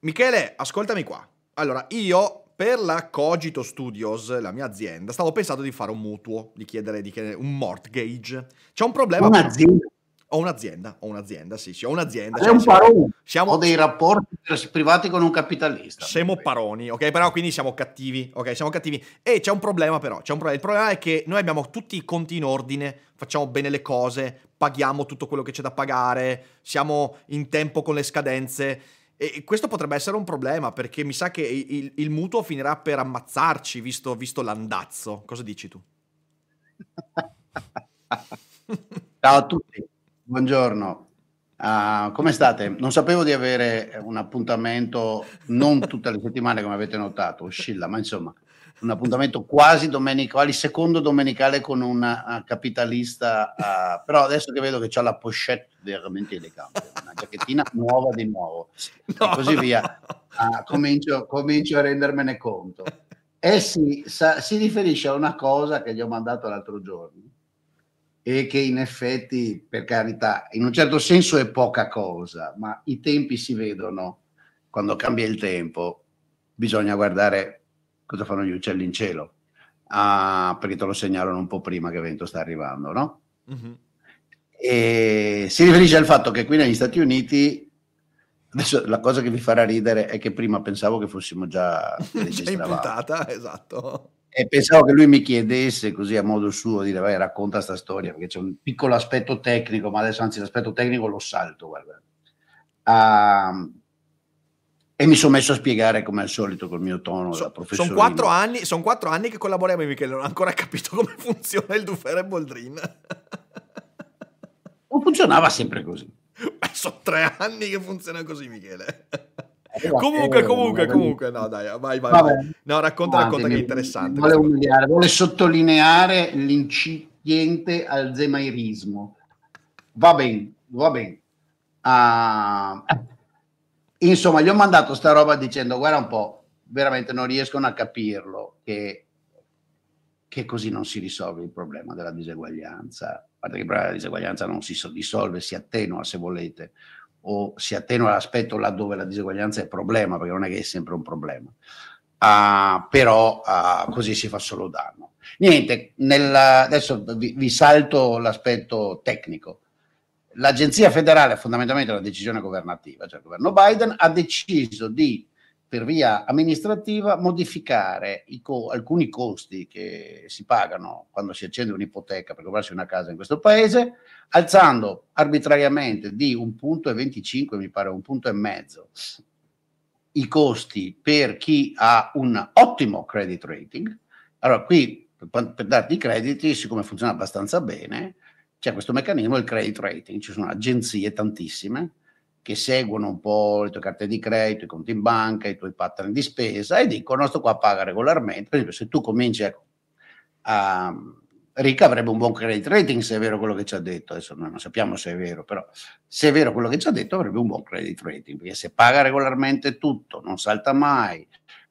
Michele, ascoltami qua. Allora, io per la Cogito Studios, la mia azienda, stavo pensando di fare un mutuo, di chiedere, di chiedere un mortgage. C'è un problema. Un'azienda. Ho un'azienda, ho un'azienda, sì, sì, ho un'azienda. È un siamo, siamo- Ho dei rapporti privati con un capitalista. siamo paroni, ok? Però quindi siamo cattivi, ok? Siamo cattivi. E c'è un problema però, c'è un problema. Il problema è che noi abbiamo tutti i conti in ordine, facciamo bene le cose, paghiamo tutto quello che c'è da pagare, siamo in tempo con le scadenze. E questo potrebbe essere un problema perché mi sa che il, il mutuo finirà per ammazzarci visto, visto l'andazzo. Cosa dici tu? Ciao a tutti, buongiorno. Ah, come state? Non sapevo di avere un appuntamento non tutte le settimane come avete notato, oscilla, ma insomma, un appuntamento quasi domenicale, il secondo domenicale con un ah, capitalista, ah, però adesso che vedo che c'ha la pochette veramente elegante, una giacchettina nuova di nuovo. No, e così via, ah, comincio, comincio a rendermene conto. Eh sì, sa- si riferisce a una cosa che gli ho mandato l'altro giorno e che in effetti, per carità, in un certo senso è poca cosa, ma i tempi si vedono quando cambia il tempo, bisogna guardare cosa fanno gli uccelli in cielo, Ah, perché te lo segnalano un po' prima che il vento sta arrivando, no? Mhm. E si riferisce al fatto che qui negli Stati Uniti, adesso la cosa che vi farà ridere è che prima pensavo che fossimo già Già in puntata, esatto. E pensavo che lui mi chiedesse così a modo suo, dire vai racconta sta storia, perché c'è un piccolo aspetto tecnico, ma adesso anzi l'aspetto tecnico lo salto, guarda. Ah, e mi sono messo a spiegare come al solito col mio tono da Sono quattro, anni, son quattro anni che collaboriamo Michele non ha ancora capito come funziona il Dufere Boldrin. Non funzionava sempre così. Sono tre anni che funziona così, Michele. Eh, comunque, eh, comunque, comunque, no, dai, vai, vai, Vabbè. vai. No, racconta, racconta che è interessante. Vuole, umiliare, vuole sottolineare l'incipiente alzheimerismo. Va bene, va bene. Ah, insomma, gli ho mandato sta roba dicendo: Guarda un po', veramente non riescono a capirlo che, che così non si risolve il problema della diseguaglianza. A parte che il problema della diseguaglianza non si so- risolve, si attenua se volete, o si attenua l'aspetto laddove la diseguaglianza è problema, perché non è che è sempre un problema. Ah, però ah, così si fa solo danno. Niente, nella- adesso vi, vi salto l'aspetto tecnico. L'agenzia federale, fondamentalmente una decisione governativa, cioè il governo Biden, ha deciso di, per via amministrativa, modificare co- alcuni costi che si pagano quando si accende un'ipoteca per comprarsi una casa in questo paese, alzando arbitrariamente di un punto e 25, mi pare un punto e mezzo, i costi per chi ha un ottimo credit rating. Allora, qui per, per darti i crediti, siccome funziona abbastanza bene, c'è questo meccanismo del credit rating. Ci sono agenzie tantissime che seguono un po' le tue carte di credito, i conti in banca, i tuoi pattern di spesa e dicono: Sto qua paga regolarmente. Per esempio, se tu cominci a, a Ricca avrebbe un buon credit rating se è vero quello che ci ha detto, adesso noi non sappiamo se è vero, però se è vero quello che ci ha detto avrebbe un buon credit rating, perché se paga regolarmente tutto, non salta mai,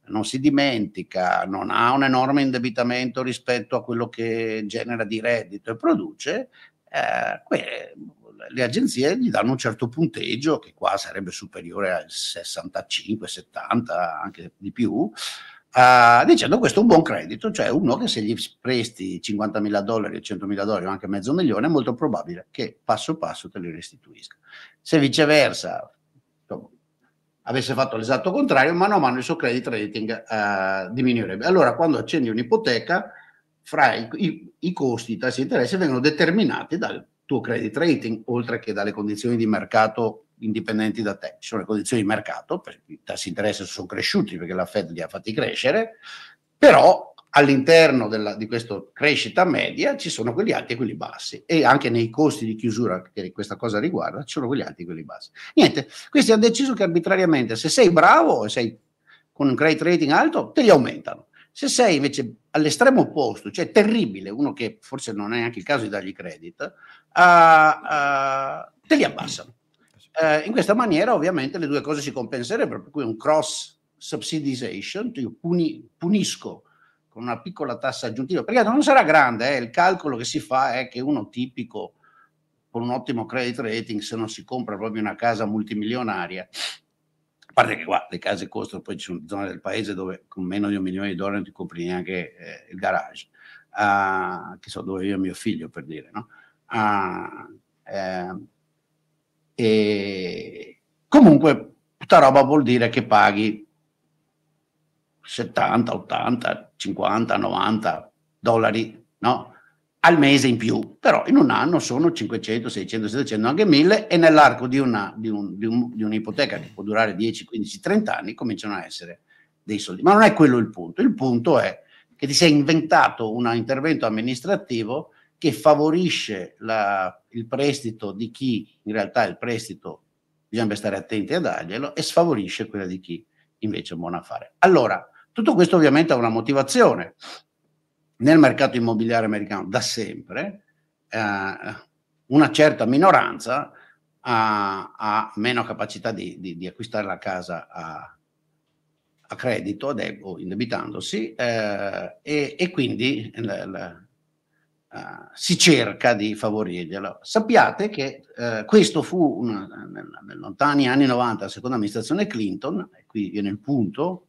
non si dimentica, non ha un enorme indebitamento rispetto a quello che genera di reddito e produce, eh, que- le agenzie gli danno un certo punteggio che qua sarebbe superiore al 65, 70, anche di più, eh, dicendo questo è un buon credito, cioè uno che se gli presti 50 mila dollari, 100 mila dollari o anche mezzo milione è molto probabile che passo passo te li restituisca. Se viceversa insomma, avesse fatto l'esatto contrario, mano a mano il suo credit rating eh, diminuirebbe. Allora quando accendi un'ipoteca, fra i, i- i costi, i tassi di interesse vengono determinati dal tuo credit rating, oltre che dalle condizioni di mercato indipendenti da te. Ci sono le condizioni di mercato, i tassi di interesse sono cresciuti perché la Fed li ha fatti crescere, però all'interno della, di questa crescita media ci sono quelli alti e quelli bassi e anche nei costi di chiusura che questa cosa riguarda ci sono quelli alti e quelli bassi. Niente, questi hanno deciso che arbitrariamente se sei bravo e sei con un credit rating alto te li aumentano. Se sei invece all'estremo opposto, cioè terribile, uno che forse non è neanche il caso di dargli credit, uh, uh, te li abbassano. Uh, in questa maniera ovviamente le due cose si compenserebbero, per cui un cross subsidization, io puni, punisco con una piccola tassa aggiuntiva, perché non sarà grande, eh, il calcolo che si fa è che uno tipico con un ottimo credit rating, se non si compra proprio una casa multimilionaria, parte che qua le case costano, poi ci sono zone del paese dove con meno di un milione di dollari non ti compri neanche eh, il garage, uh, che so dove vive mio figlio per dire, no? Uh, eh, e comunque tutta roba vuol dire che paghi 70, 80, 50, 90 dollari no? Al mese in più, però in un anno sono 500, 600, 700, anche 1000 e nell'arco di, una, di, un, di, un, di un'ipoteca che può durare 10, 15, 30 anni cominciano a essere dei soldi. Ma non è quello il punto, il punto è che ti sei inventato un intervento amministrativo che favorisce la, il prestito di chi in realtà il prestito bisogna stare attenti a darglielo e sfavorisce quella di chi invece è buon affare. Allora, tutto questo ovviamente ha una motivazione. Nel mercato immobiliare americano da sempre eh, una certa minoranza ha, ha meno capacità di, di, di, acquistare la casa a, a credito o indebitandosi eh, e, e, quindi l, l, uh, si cerca di favorirglielo. Sappiate che uh, questo fu una, nel, nel lontani anni 90, la seconda amministrazione Clinton, e qui viene il punto,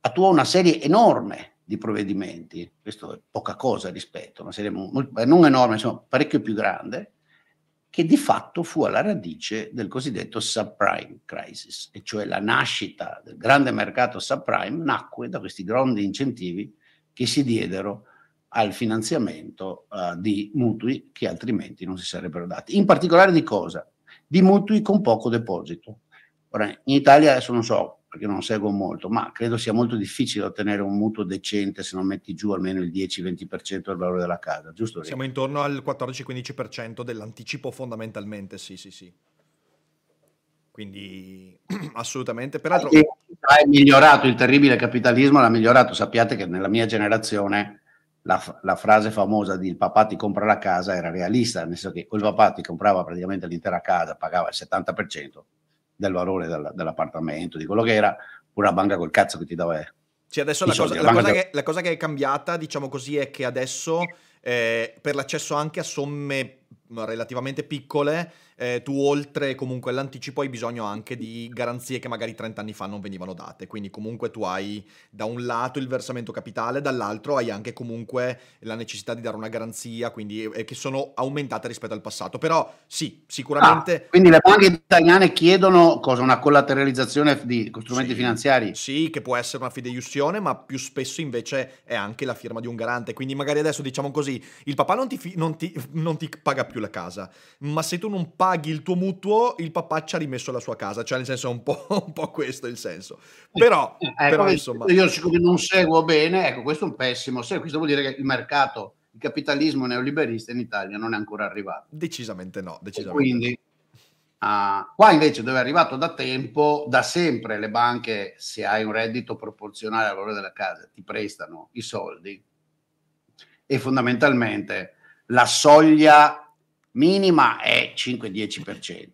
attuò una serie enorme di provvedimenti, questo è poca cosa rispetto, una serie molto, non enorme, insomma parecchio più grande, che di fatto fu alla radice del cosiddetto subprime crisis, e cioè la nascita del grande mercato subprime nacque da questi grandi incentivi che si diedero al finanziamento uh, di mutui che altrimenti non si sarebbero dati. In particolare di cosa? Di mutui con poco deposito. Ora, in Italia adesso non so, perché non seguo molto, ma credo sia molto difficile ottenere un mutuo decente se non metti giù almeno il 10-20% del valore della casa, giusto? Siamo intorno al 14-15% dell'anticipo fondamentalmente, sì, sì, sì. Quindi assolutamente. Peraltro... È migliorato il terribile capitalismo, l'ha migliorato. Sappiate che nella mia generazione la, la, frase famosa di il papà ti compra la casa era realista, nel senso che quel papà ti comprava praticamente l'intera casa, pagava il 70%, del valore del, dell'appartamento, di quello che era, la banca col cazzo che ti dava. Sì, adesso la, cosa, la, cosa che, la cosa, che, è cambiata, diciamo così, è che adesso eh, per l'accesso anche a somme relativamente piccole eh, tu oltre comunque all'anticipo hai bisogno anche di garanzie che magari 30 anni fa non venivano date, quindi comunque tu hai da un lato il versamento capitale, dall'altro hai anche comunque la necessità di dare una garanzia, quindi eh, che sono aumentate rispetto al passato, però sì, sicuramente... Ah, quindi le banche italiane chiedono cosa? Una collateralizzazione di strumenti sì, finanziari? Sì, che può essere una fideiussione, ma più spesso invece è anche la firma di un garante, quindi magari adesso diciamo così, il papà non ti, fi- non ti, non ti paga più la casa, ma se tu non paghi paghi il tuo mutuo, il papà ci ha rimesso la sua casa, cioè nel senso è un po', un po questo il senso. Però, eh, ecco, però insomma... Io siccome non seguo bene, ecco, questo è un pessimo segno, questo vuol dire che il mercato, il capitalismo neoliberista in Italia non è ancora arrivato. Decisamente no, decisamente quindi, Uh, qua invece dove è arrivato da tempo, da sempre le banche, se hai un reddito proporzionale al valore della casa, ti prestano i soldi e fondamentalmente la soglia minima è 5-10%.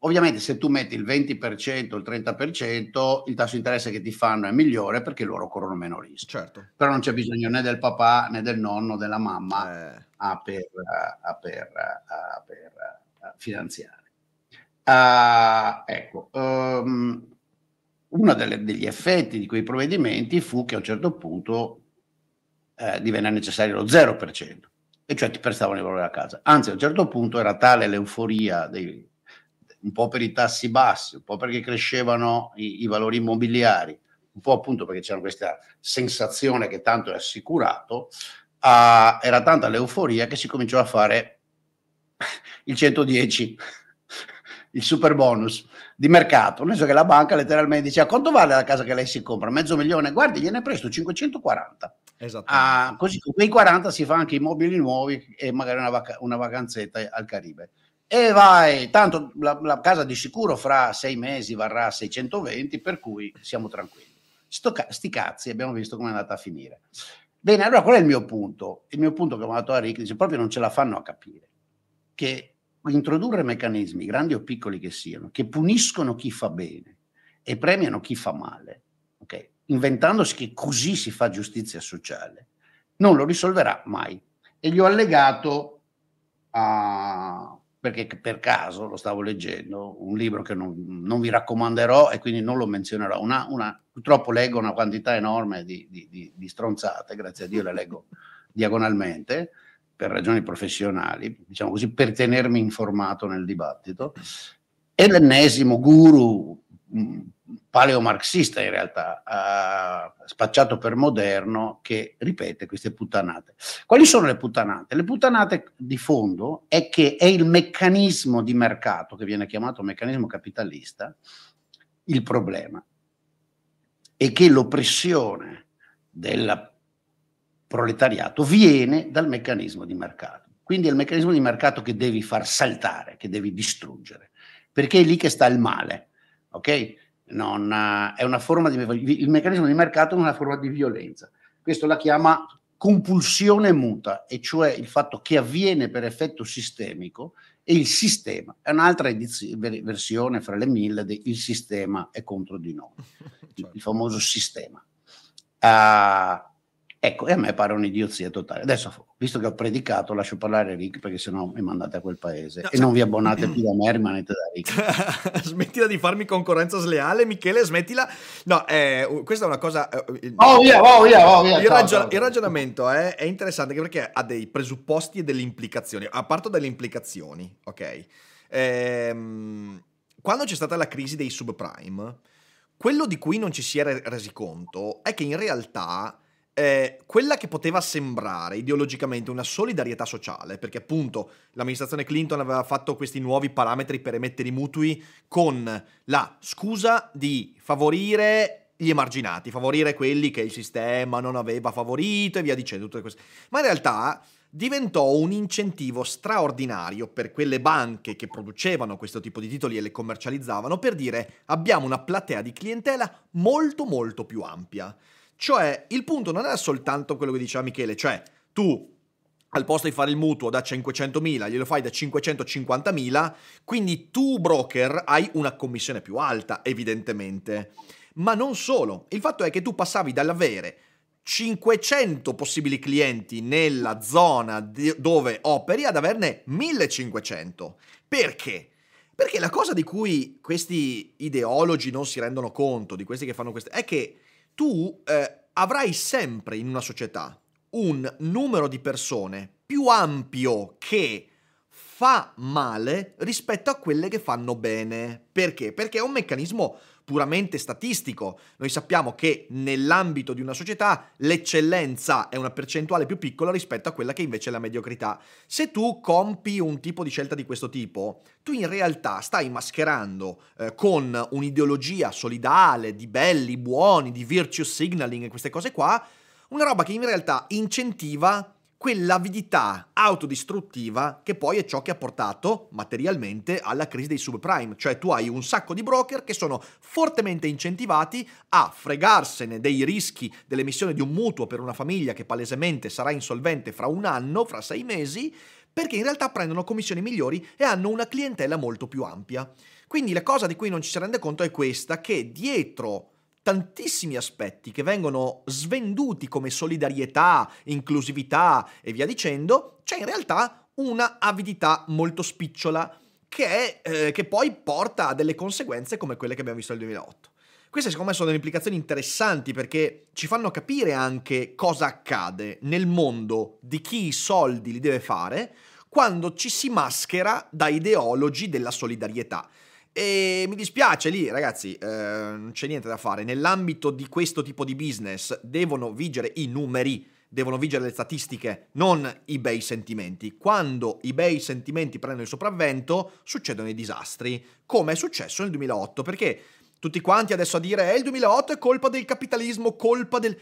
Ovviamente se tu metti il 20% o il 30%, il tasso di interesse che ti fanno è migliore perché loro corrono meno rischio. Certo. Però non c'è bisogno né del papà né del nonno, della mamma eh. a per, a per, a per a finanziare. Uh, ecco, um, uno delle, degli effetti di quei provvedimenti fu che a un certo punto eh, divenne necessario lo 0% e cioè ti prestavano il valore della casa. Anzi, a un certo punto era tale l'euforia, dei, un po' per i tassi bassi, un po' perché crescevano i, i valori immobiliari, un po' appunto perché c'era questa sensazione che tanto è assicurato, uh, era tanta l'euforia che si cominciò a fare il 110, il super bonus di mercato, nel senso che la banca letteralmente dice a quanto vale la casa che lei si compra? Mezzo milione? Guardi, gliene presto 540. Ah, così con quei 40 si fa anche i mobili nuovi e magari una, vac- una vacanzetta al Caribe. E vai, tanto la, la, casa di sicuro fra sei mesi varrà 620, per cui siamo tranquilli. Sto, sti cazzi, abbiamo visto come è andata a finire. Bene, allora qual è il mio punto? Il mio punto che ho dato a Rick dice proprio non ce la fanno a capire che introdurre meccanismi, grandi o piccoli che siano, che puniscono chi fa bene e premiano chi fa male? Inventandosi che così si fa giustizia sociale, non lo risolverà mai. E gli ho allegato a, perché per caso lo stavo leggendo, un libro che non, non vi raccomanderò e quindi non lo menzionerò. Una, una, purtroppo leggo una quantità enorme di, di, di, di, stronzate, grazie a Dio le leggo diagonalmente per ragioni professionali, diciamo così, per tenermi informato nel dibattito. È l'ennesimo guru paleomarxista in realtà, uh, spacciato per moderno, che ripete queste puttanate. Quali sono le puttanate? Le puttanate di fondo è che è il meccanismo di mercato, che viene chiamato meccanismo capitalista, il problema. E che l'oppressione del proletariato viene dal meccanismo di mercato. Quindi è il meccanismo di mercato che devi far saltare, che devi distruggere, perché è lì che sta il male. Ok? non, è una forma di, il meccanismo di mercato è una forma di violenza. Questo la chiama compulsione muta, e cioè il fatto che avviene per effetto sistemico e il sistema è un'altra edizio, versione fra le mille del sistema è contro di noi, il, il famoso sistema. Uh, Ecco, e a me pare un'idiozia totale. Adesso, visto che ho predicato, lascio parlare Rick perché sennò mi mandate a quel paese no, e non vi abbonate più da me, rimanete da Rick. smettila di farmi concorrenza sleale, Michele, smettila. No, eh, questa è una cosa... Eh, oh via, oh via, oh via. Il, ciao, ragion- ciao. il ragionamento è, è, interessante perché ha dei presupposti e delle implicazioni. A parte delle implicazioni, ok? Ehm, quando c'è stata la crisi dei subprime, quello di cui non ci si era resi conto è che in realtà eh, quella che poteva sembrare ideologicamente una solidarietà sociale, perché appunto l'amministrazione Clinton aveva fatto questi nuovi parametri per emettere i mutui con la scusa di favorire gli emarginati, favorire quelli che il sistema non aveva favorito e via dicendo tutte queste. Ma in realtà diventò un incentivo straordinario per quelle banche che producevano questo tipo di titoli e le commercializzavano per dire abbiamo una platea di clientela molto molto più ampia. Cioè, il punto non era soltanto quello che diceva Michele, cioè tu al posto di fare il mutuo da 500.000 glielo fai da 550.000, quindi tu broker hai una commissione più alta, evidentemente. Ma non solo, il fatto è che tu passavi dall'avere 500 possibili clienti nella zona dove operi ad averne 1500. Perché? Perché la cosa di cui questi ideologi non si rendono conto, di questi che fanno queste, è che tu eh, avrai sempre in una società un numero di persone più ampio che fa male rispetto a quelle che fanno bene. Perché? Perché è un meccanismo puramente statistico. Noi sappiamo che nell'ambito di una società l'eccellenza è una percentuale più piccola rispetto a quella che invece è la mediocrità. Se tu compi un tipo di scelta di questo tipo, tu in realtà stai mascherando eh, con un'ideologia solidale, di belli, buoni, di virtue signaling e queste cose qua, una roba che in realtà incentiva quell'avidità autodistruttiva che poi è ciò che ha portato materialmente alla crisi dei subprime, cioè tu hai un sacco di broker che sono fortemente incentivati a fregarsene dei rischi dell'emissione di un mutuo per una famiglia che palesemente sarà insolvente fra un anno, fra sei mesi, perché in realtà prendono commissioni migliori e hanno una clientela molto più ampia. Quindi la cosa di cui non ci si rende conto è questa, che dietro tantissimi aspetti che vengono svenduti come solidarietà, inclusività e via dicendo, c'è in realtà una avidità molto spicciola che, eh, che poi porta a delle conseguenze come quelle che abbiamo visto nel 2008. Queste secondo me sono delle implicazioni interessanti perché ci fanno capire anche cosa accade nel mondo di chi i soldi li deve fare quando ci si maschera da ideologi della solidarietà. E mi dispiace lì, ragazzi, eh, non c'è niente da fare. Nell'ambito di questo tipo di business devono vigere i numeri, devono vigere le statistiche, non i bei sentimenti. Quando i bei sentimenti prendono il sopravvento, succedono i disastri, come è successo nel 2008, perché tutti quanti adesso a dire eh, il 2008 è colpa del capitalismo, colpa del...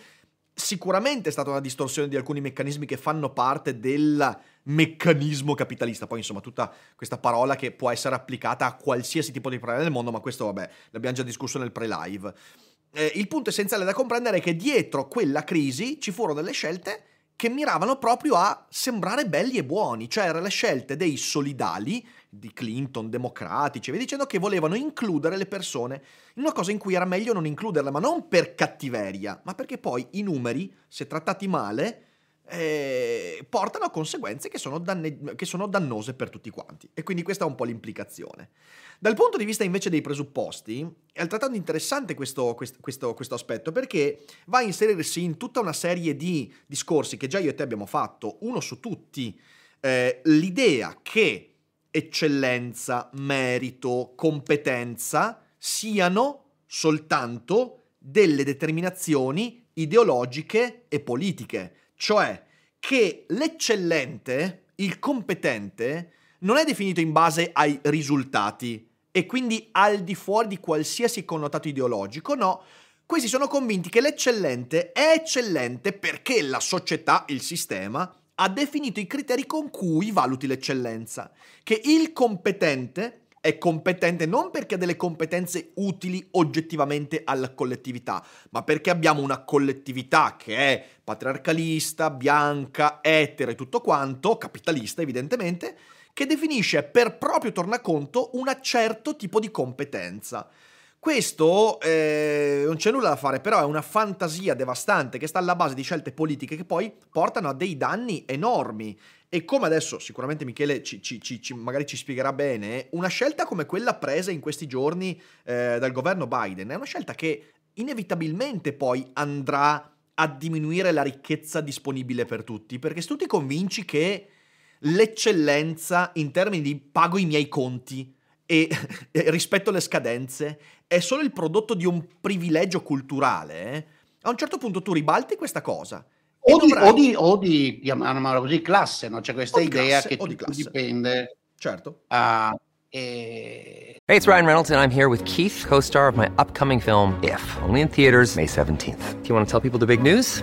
Sicuramente è stata una distorsione di alcuni meccanismi che fanno parte del meccanismo capitalista. Poi, insomma, tutta questa parola che può essere applicata a qualsiasi tipo di problema del mondo, ma questo, vabbè, l'abbiamo già discusso nel pre-live. Eh, il punto essenziale da comprendere è che dietro quella crisi ci furono delle scelte che miravano proprio a sembrare belli e buoni, cioè erano le scelte dei solidali, di Clinton, democratici, vi dicendo che volevano includere le persone in una cosa in cui era meglio non includerle, ma non per cattiveria, ma perché poi i numeri, se trattati male, eh, portano a conseguenze che sono, danne- che sono dannose per tutti quanti. E quindi questa è un po' l'implicazione. Dal punto di vista invece dei presupposti, è altrettanto interessante questo, questo, questo, questo, aspetto perché va a inserirsi in tutta una serie di discorsi che già io e te abbiamo fatto, uno su tutti, eh, l'idea che eccellenza, merito, competenza siano soltanto delle determinazioni ideologiche e politiche cioè che l'eccellente, il competente, non è definito in base ai risultati e quindi al di fuori di qualsiasi connotato ideologico, no. Questi sono convinti che l'eccellente è eccellente perché la società, il sistema, ha definito i criteri con cui valuti l'eccellenza, che il competente è competente non perché ha delle competenze utili oggettivamente alla collettività, ma perché abbiamo una collettività che è patriarcalista, bianca, etera e tutto quanto, capitalista evidentemente, che definisce per proprio tornaconto un certo tipo di competenza. Questo eh, non c'è nulla da fare, però è una fantasia devastante che sta alla base di scelte politiche che poi portano a dei danni enormi. E come adesso sicuramente Michele ci, ci, ci, magari ci spiegherà bene, una scelta come quella presa in questi giorni eh, dal governo Biden è una scelta che inevitabilmente poi andrà a diminuire la ricchezza disponibile per tutti, perché se tu ti convinci che l'eccellenza in termini di pago i miei conti e, rispetto alle scadenze è solo il prodotto di un privilegio culturale, eh, a un certo punto tu ribalti questa cosa. O di, dovrai... o, di, o di, chiamiamola così, classe, no? C'è questa idea classe, che dipende... Certo. Uh, e... Hey, it's Ryan Reynolds and I'm here with Keith, co-star of my upcoming film, If, only in theaters May 17th. Do you want to tell people the big news?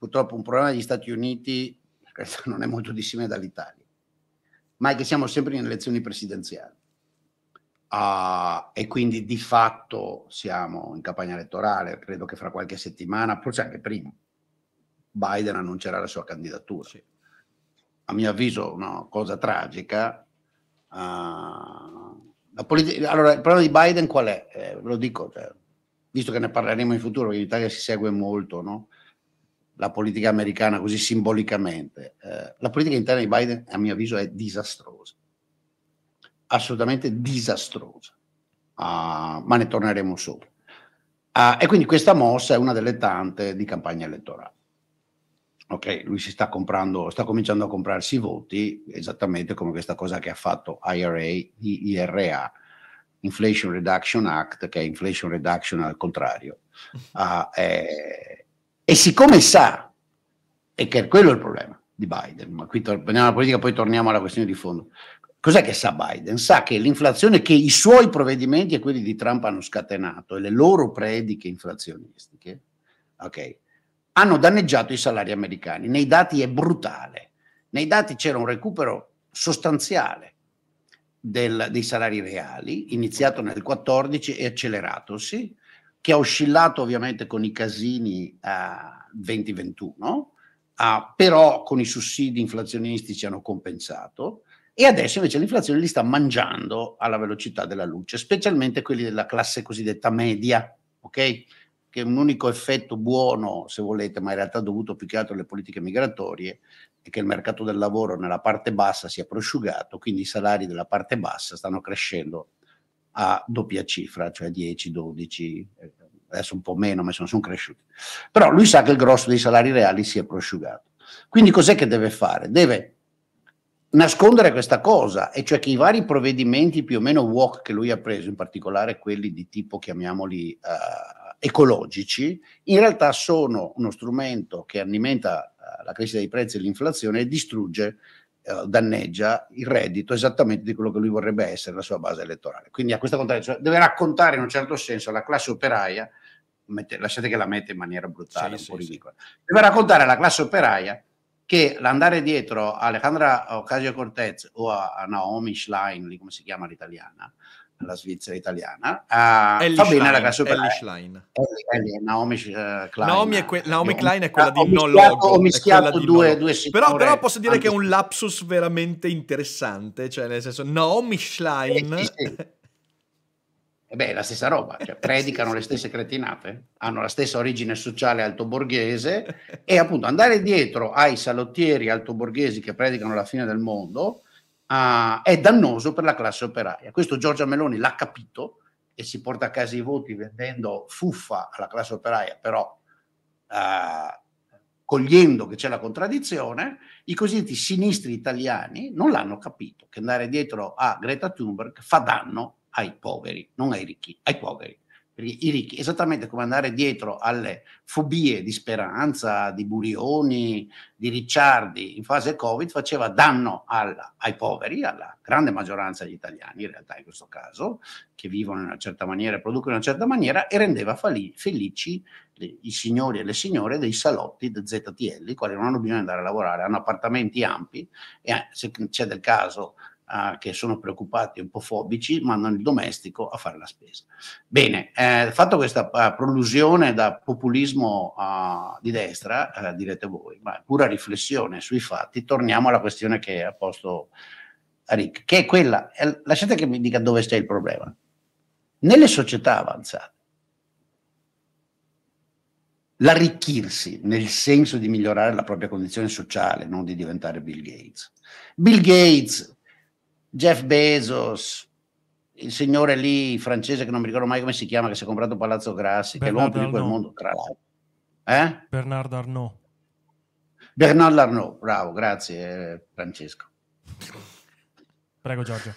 purtroppo un problema degli Stati Uniti non è molto dissimile dall'Italia, ma è che siamo sempre in elezioni presidenziali. Uh, e quindi di fatto siamo in campagna elettorale, credo che fra qualche settimana, forse anche prima, Biden annuncerà la sua candidatura. Sì. A mio avviso una cosa tragica. Uh, politi- allora, il problema di Biden qual è? Eh, ve lo dico, cioè, visto che ne parleremo in futuro, perché in Italia si segue molto, no? La politica americana così simbolicamente. Eh, la politica interna di Biden, a mio avviso, è disastrosa, assolutamente disastrosa, uh, ma ne torneremo sopra. Uh, e quindi questa mossa è una delle tante di campagna elettorale. Ok, lui si sta comprando, sta cominciando a comprarsi i voti, esattamente come questa cosa che ha fatto IRA, IRA, Inflation Reduction Act, che è Inflation Reduction al contrario. Uh, è, e siccome sa, e che quello è il problema di Biden, ma qui torniamo alla politica, poi torniamo alla questione di fondo. Cos'è che sa Biden? Sa che l'inflazione che i suoi provvedimenti e quelli di Trump hanno scatenato e le loro prediche inflazionistiche, ok, hanno danneggiato i salari americani. Nei dati è brutale. Nei dati c'era un recupero sostanziale del, dei salari reali, iniziato nel 2014 e acceleratosi, che ha oscillato ovviamente con i casini a 2021, uh, però con i sussidi inflazionistici hanno compensato e adesso invece l'inflazione li sta mangiando alla velocità della luce, specialmente quelli della classe cosiddetta media, ok? che un unico effetto buono, se volete, ma in realtà dovuto più che altro alle politiche migratorie, è che il mercato del lavoro nella parte bassa si è prosciugato, quindi i salari della parte bassa stanno crescendo a doppia cifra, cioè 10, 12, eh, adesso un po' meno, ma sono, sono cresciuti. Però lui sa che il grosso dei salari reali si è prosciugato. Quindi cos'è che deve fare? Deve nascondere questa cosa, e cioè che i vari provvedimenti più o meno walk che lui ha preso, in particolare quelli di tipo, chiamiamoli, uh, ecologici, in realtà sono uno strumento che alimenta uh, la crescita dei prezzi e l'inflazione e distrugge, uh, danneggia il reddito esattamente di quello che lui vorrebbe essere la sua base elettorale. Quindi a questa contraddizione deve raccontare in un certo senso alla classe operaia, mette, lasciate che la metta in maniera brutale, sì, un po' ridicola, sì. deve raccontare alla classe operaia che l'andare dietro a Alejandra Ocasio-Cortez o a, a Naomi Schlein, lì come si chiama l'italiana, la Svizzera italiana, uh, Ellie fa Schlein, bene la classe Ellie Schlein. Ellie, Ellie, Naomi uh, Klein. Naomi, è que- Naomi Klein è quella di No mischiato, Logo. Ho mischiato due, due però, però, posso dire che è un lapsus veramente interessante, cioè nel senso Naomi Schlein... Sì, sì, sì. E beh, è la stessa roba, cioè, predicano le stesse cretinate, hanno la stessa origine sociale altoborghese e appunto andare dietro ai salottieri altoborghesi che predicano la fine del mondo uh, è dannoso per la classe operaia. Questo Giorgia Meloni l'ha capito e si porta a casa i voti vendendo fuffa alla classe operaia, però uh, cogliendo che c'è la contraddizione, i cosiddetti sinistri italiani non l'hanno capito, che andare dietro a Greta Thunberg fa danno ai poveri, non ai ricchi, ai poveri. I ricchi, esattamente come andare dietro alle fobie di Speranza, di Burioni, di Ricciardi. In fase Covid, faceva danno alla, ai poveri, alla grande maggioranza degli italiani, in realtà in questo caso, che vivono in una certa maniera e producono in una certa maniera, e rendeva fali, felici le, i signori e le signore dei salotti del ZTL, i quali non hanno bisogno di andare a lavorare, hanno appartamenti ampi e eh, se c'è del caso uh, che sono preoccupati, un po' fobici, mandano il domestico a fare la spesa. Bene, eh, fatto questa uh, prolusione da populismo uh, di destra, eh, direte voi, ma pura riflessione sui fatti, torniamo alla questione che ha posto Rick, che è quella, eh, lasciate che mi dica dove sta il problema. Nelle società avanzate, l'arricchirsi nel senso di migliorare la propria condizione sociale, non di diventare Bill Gates. Bill Gates Jeff Bezos, il signore lì francese che non mi ricordo mai come si chiama, che si è comprato Palazzo Grassi, Bernard che è l'uomo più ricco del mondo, tra l'altro. Eh? Bernard Arnault. Bernard Arnault, bravo, grazie Francesco. Prego Giorgio.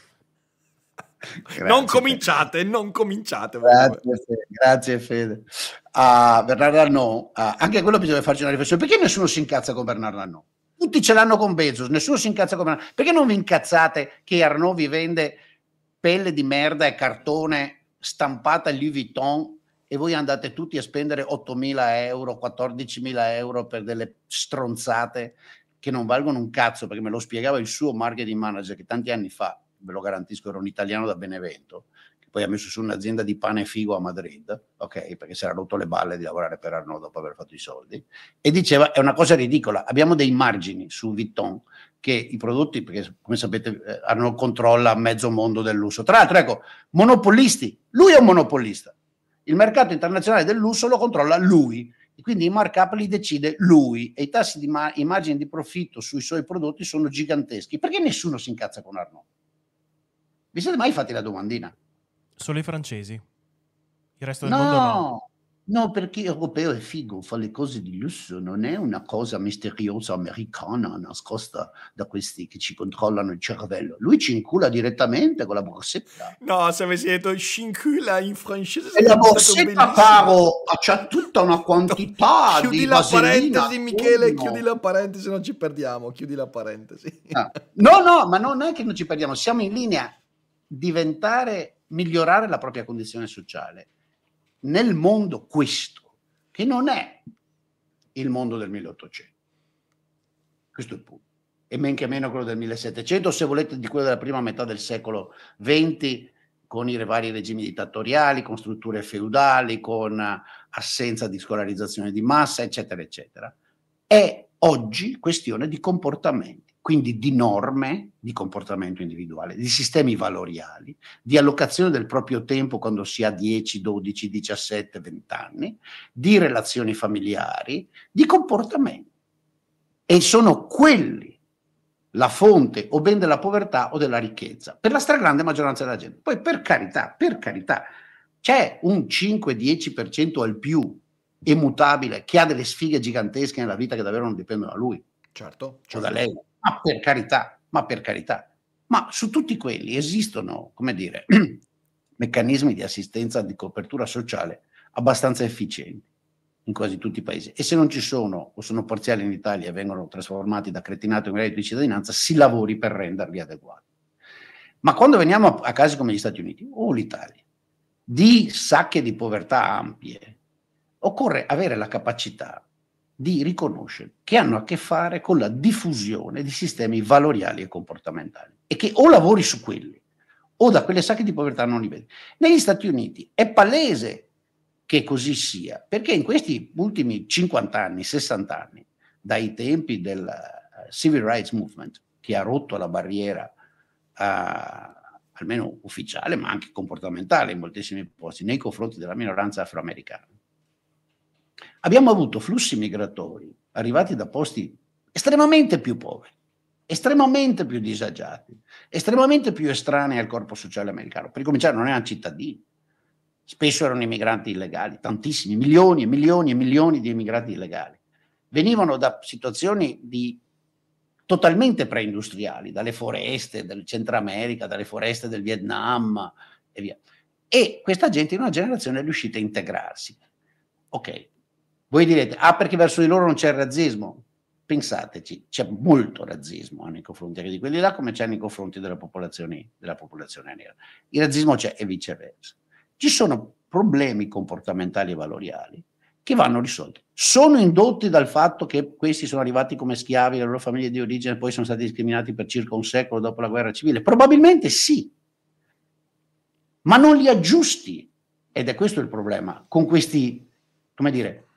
Grazie, non cominciate, non cominciate. Grazie Fede. Grazie, Fede. Uh, Bernard Arnault, uh, anche quello bisogna farci una riflessione. Perché nessuno si incazza con Bernard Arnault? Tutti ce l'hanno con Bezos, nessuno si incazza con Arnaud. Perché non vi incazzate che Arnaud vi vende pelle di merda e cartone stampata Louis Vuitton e voi andate tutti a spendere 8.000 euro, 14.000 euro per delle stronzate che non valgono un cazzo, perché me lo spiegava il suo marketing manager che tanti anni fa, ve lo garantisco, era un italiano da Benevento, poi ha messo su un'azienda di pane figo a Madrid, ok, perché si era rotto le balle di lavorare per Arnaud dopo aver fatto i soldi, e diceva è una cosa ridicola, abbiamo dei margini su Vuitton che i prodotti, perché come sapete eh, Arnaud controlla mezzo mondo del lusso. Tra l'altro, ecco, monopolisti, lui è un monopolista, il mercato internazionale del lusso lo controlla lui, e quindi i markup li decide lui e i tassi di ma- i margini di profitto sui suoi prodotti sono giganteschi. Perché nessuno si incazza con Arnaud? Vi siete mai fatti la domandina? Solo i francesi. Il resto del no, mondo no. No, perché europeo è figo, fa le cose di lusso, non è una cosa misteriosa americana nascosta da questi che ci controllano il cervello. Lui ci incula direttamente con la borsetta. No, se avessi detto scincula in francese. E la borsetta, caro, c'ha tutta una quantità no, chiudi di la vaselina. parentesi, Michele, no. chiudi la parentesi, non ci perdiamo, chiudi la parentesi. Ah. No, no, ma non è che non ci perdiamo, siamo in linea. Diventare migliorare la propria condizione sociale nel mondo questo, che non è il mondo del 1800. Questo è il punto. E men che meno quello del 1700, se volete di quello della prima metà del secolo XX, con i vari regimi dittatoriali, con strutture feudali, con assenza di scolarizzazione di massa, eccetera, eccetera. È oggi questione di comportamenti. Quindi di norme di comportamento individuale, di sistemi valoriali, di allocazione del proprio tempo quando si ha 10, 12, 17, 20 anni, di relazioni familiari, di comportamento. E sono quelli la fonte o ben della povertà o della ricchezza, per la stragrande maggioranza della gente. Poi per carità, per carità, c'è un 5-10% al più immutabile che ha delle sfighe gigantesche nella vita che davvero non dipendono da lui. Certo. O da lei. Ma per carità, ma per carità. Ma su tutti quelli esistono, come dire, meccanismi di assistenza, di copertura sociale abbastanza efficienti in quasi tutti i paesi. E se non ci sono o sono parziali in Italia e vengono trasformati da cretinato in reddito di cittadinanza, si lavori per renderli adeguati. Ma quando veniamo a, casi come gli Stati Uniti o l'Italia, di sacche di povertà ampie, occorre avere la capacità di riconoscere che hanno a che fare con la diffusione di sistemi valoriali e comportamentali e che o lavori su quelli o da quelle sacche di povertà non li vedi. Negli Stati Uniti è palese che così sia, perché in questi ultimi 50 anni, 60 anni, dai tempi del uh, Civil Rights Movement, che ha rotto la barriera uh, almeno ufficiale, ma anche comportamentale in moltissimi posti, nei confronti della minoranza afroamericana, abbiamo avuto flussi migratori arrivati da posti estremamente più poveri, estremamente più disagiati, estremamente più estranei al corpo sociale americano. Per cominciare non erano cittadini, spesso erano immigranti illegali, tantissimi, milioni e milioni e milioni di immigrati illegali. Venivano da situazioni di totalmente preindustriali, dalle foreste del Centro America, dalle foreste del Vietnam e via. E questa gente in una generazione è riuscita a integrarsi. Ok, voi direte, ah perché verso di loro non c'è il razzismo? Pensateci, c'è molto razzismo nei confronti anche di quelli là come c'è nei confronti della popolazione, della popolazione nera. Il razzismo c'è e viceversa. Ci sono problemi comportamentali e valoriali che vanno risolti. Sono indotti dal fatto che questi sono arrivati come schiavi alle loro famiglie di origine e poi sono stati discriminati per circa un secolo dopo la guerra civile? Probabilmente sì, ma non li aggiusti, ed è questo il problema, con questi, come dire,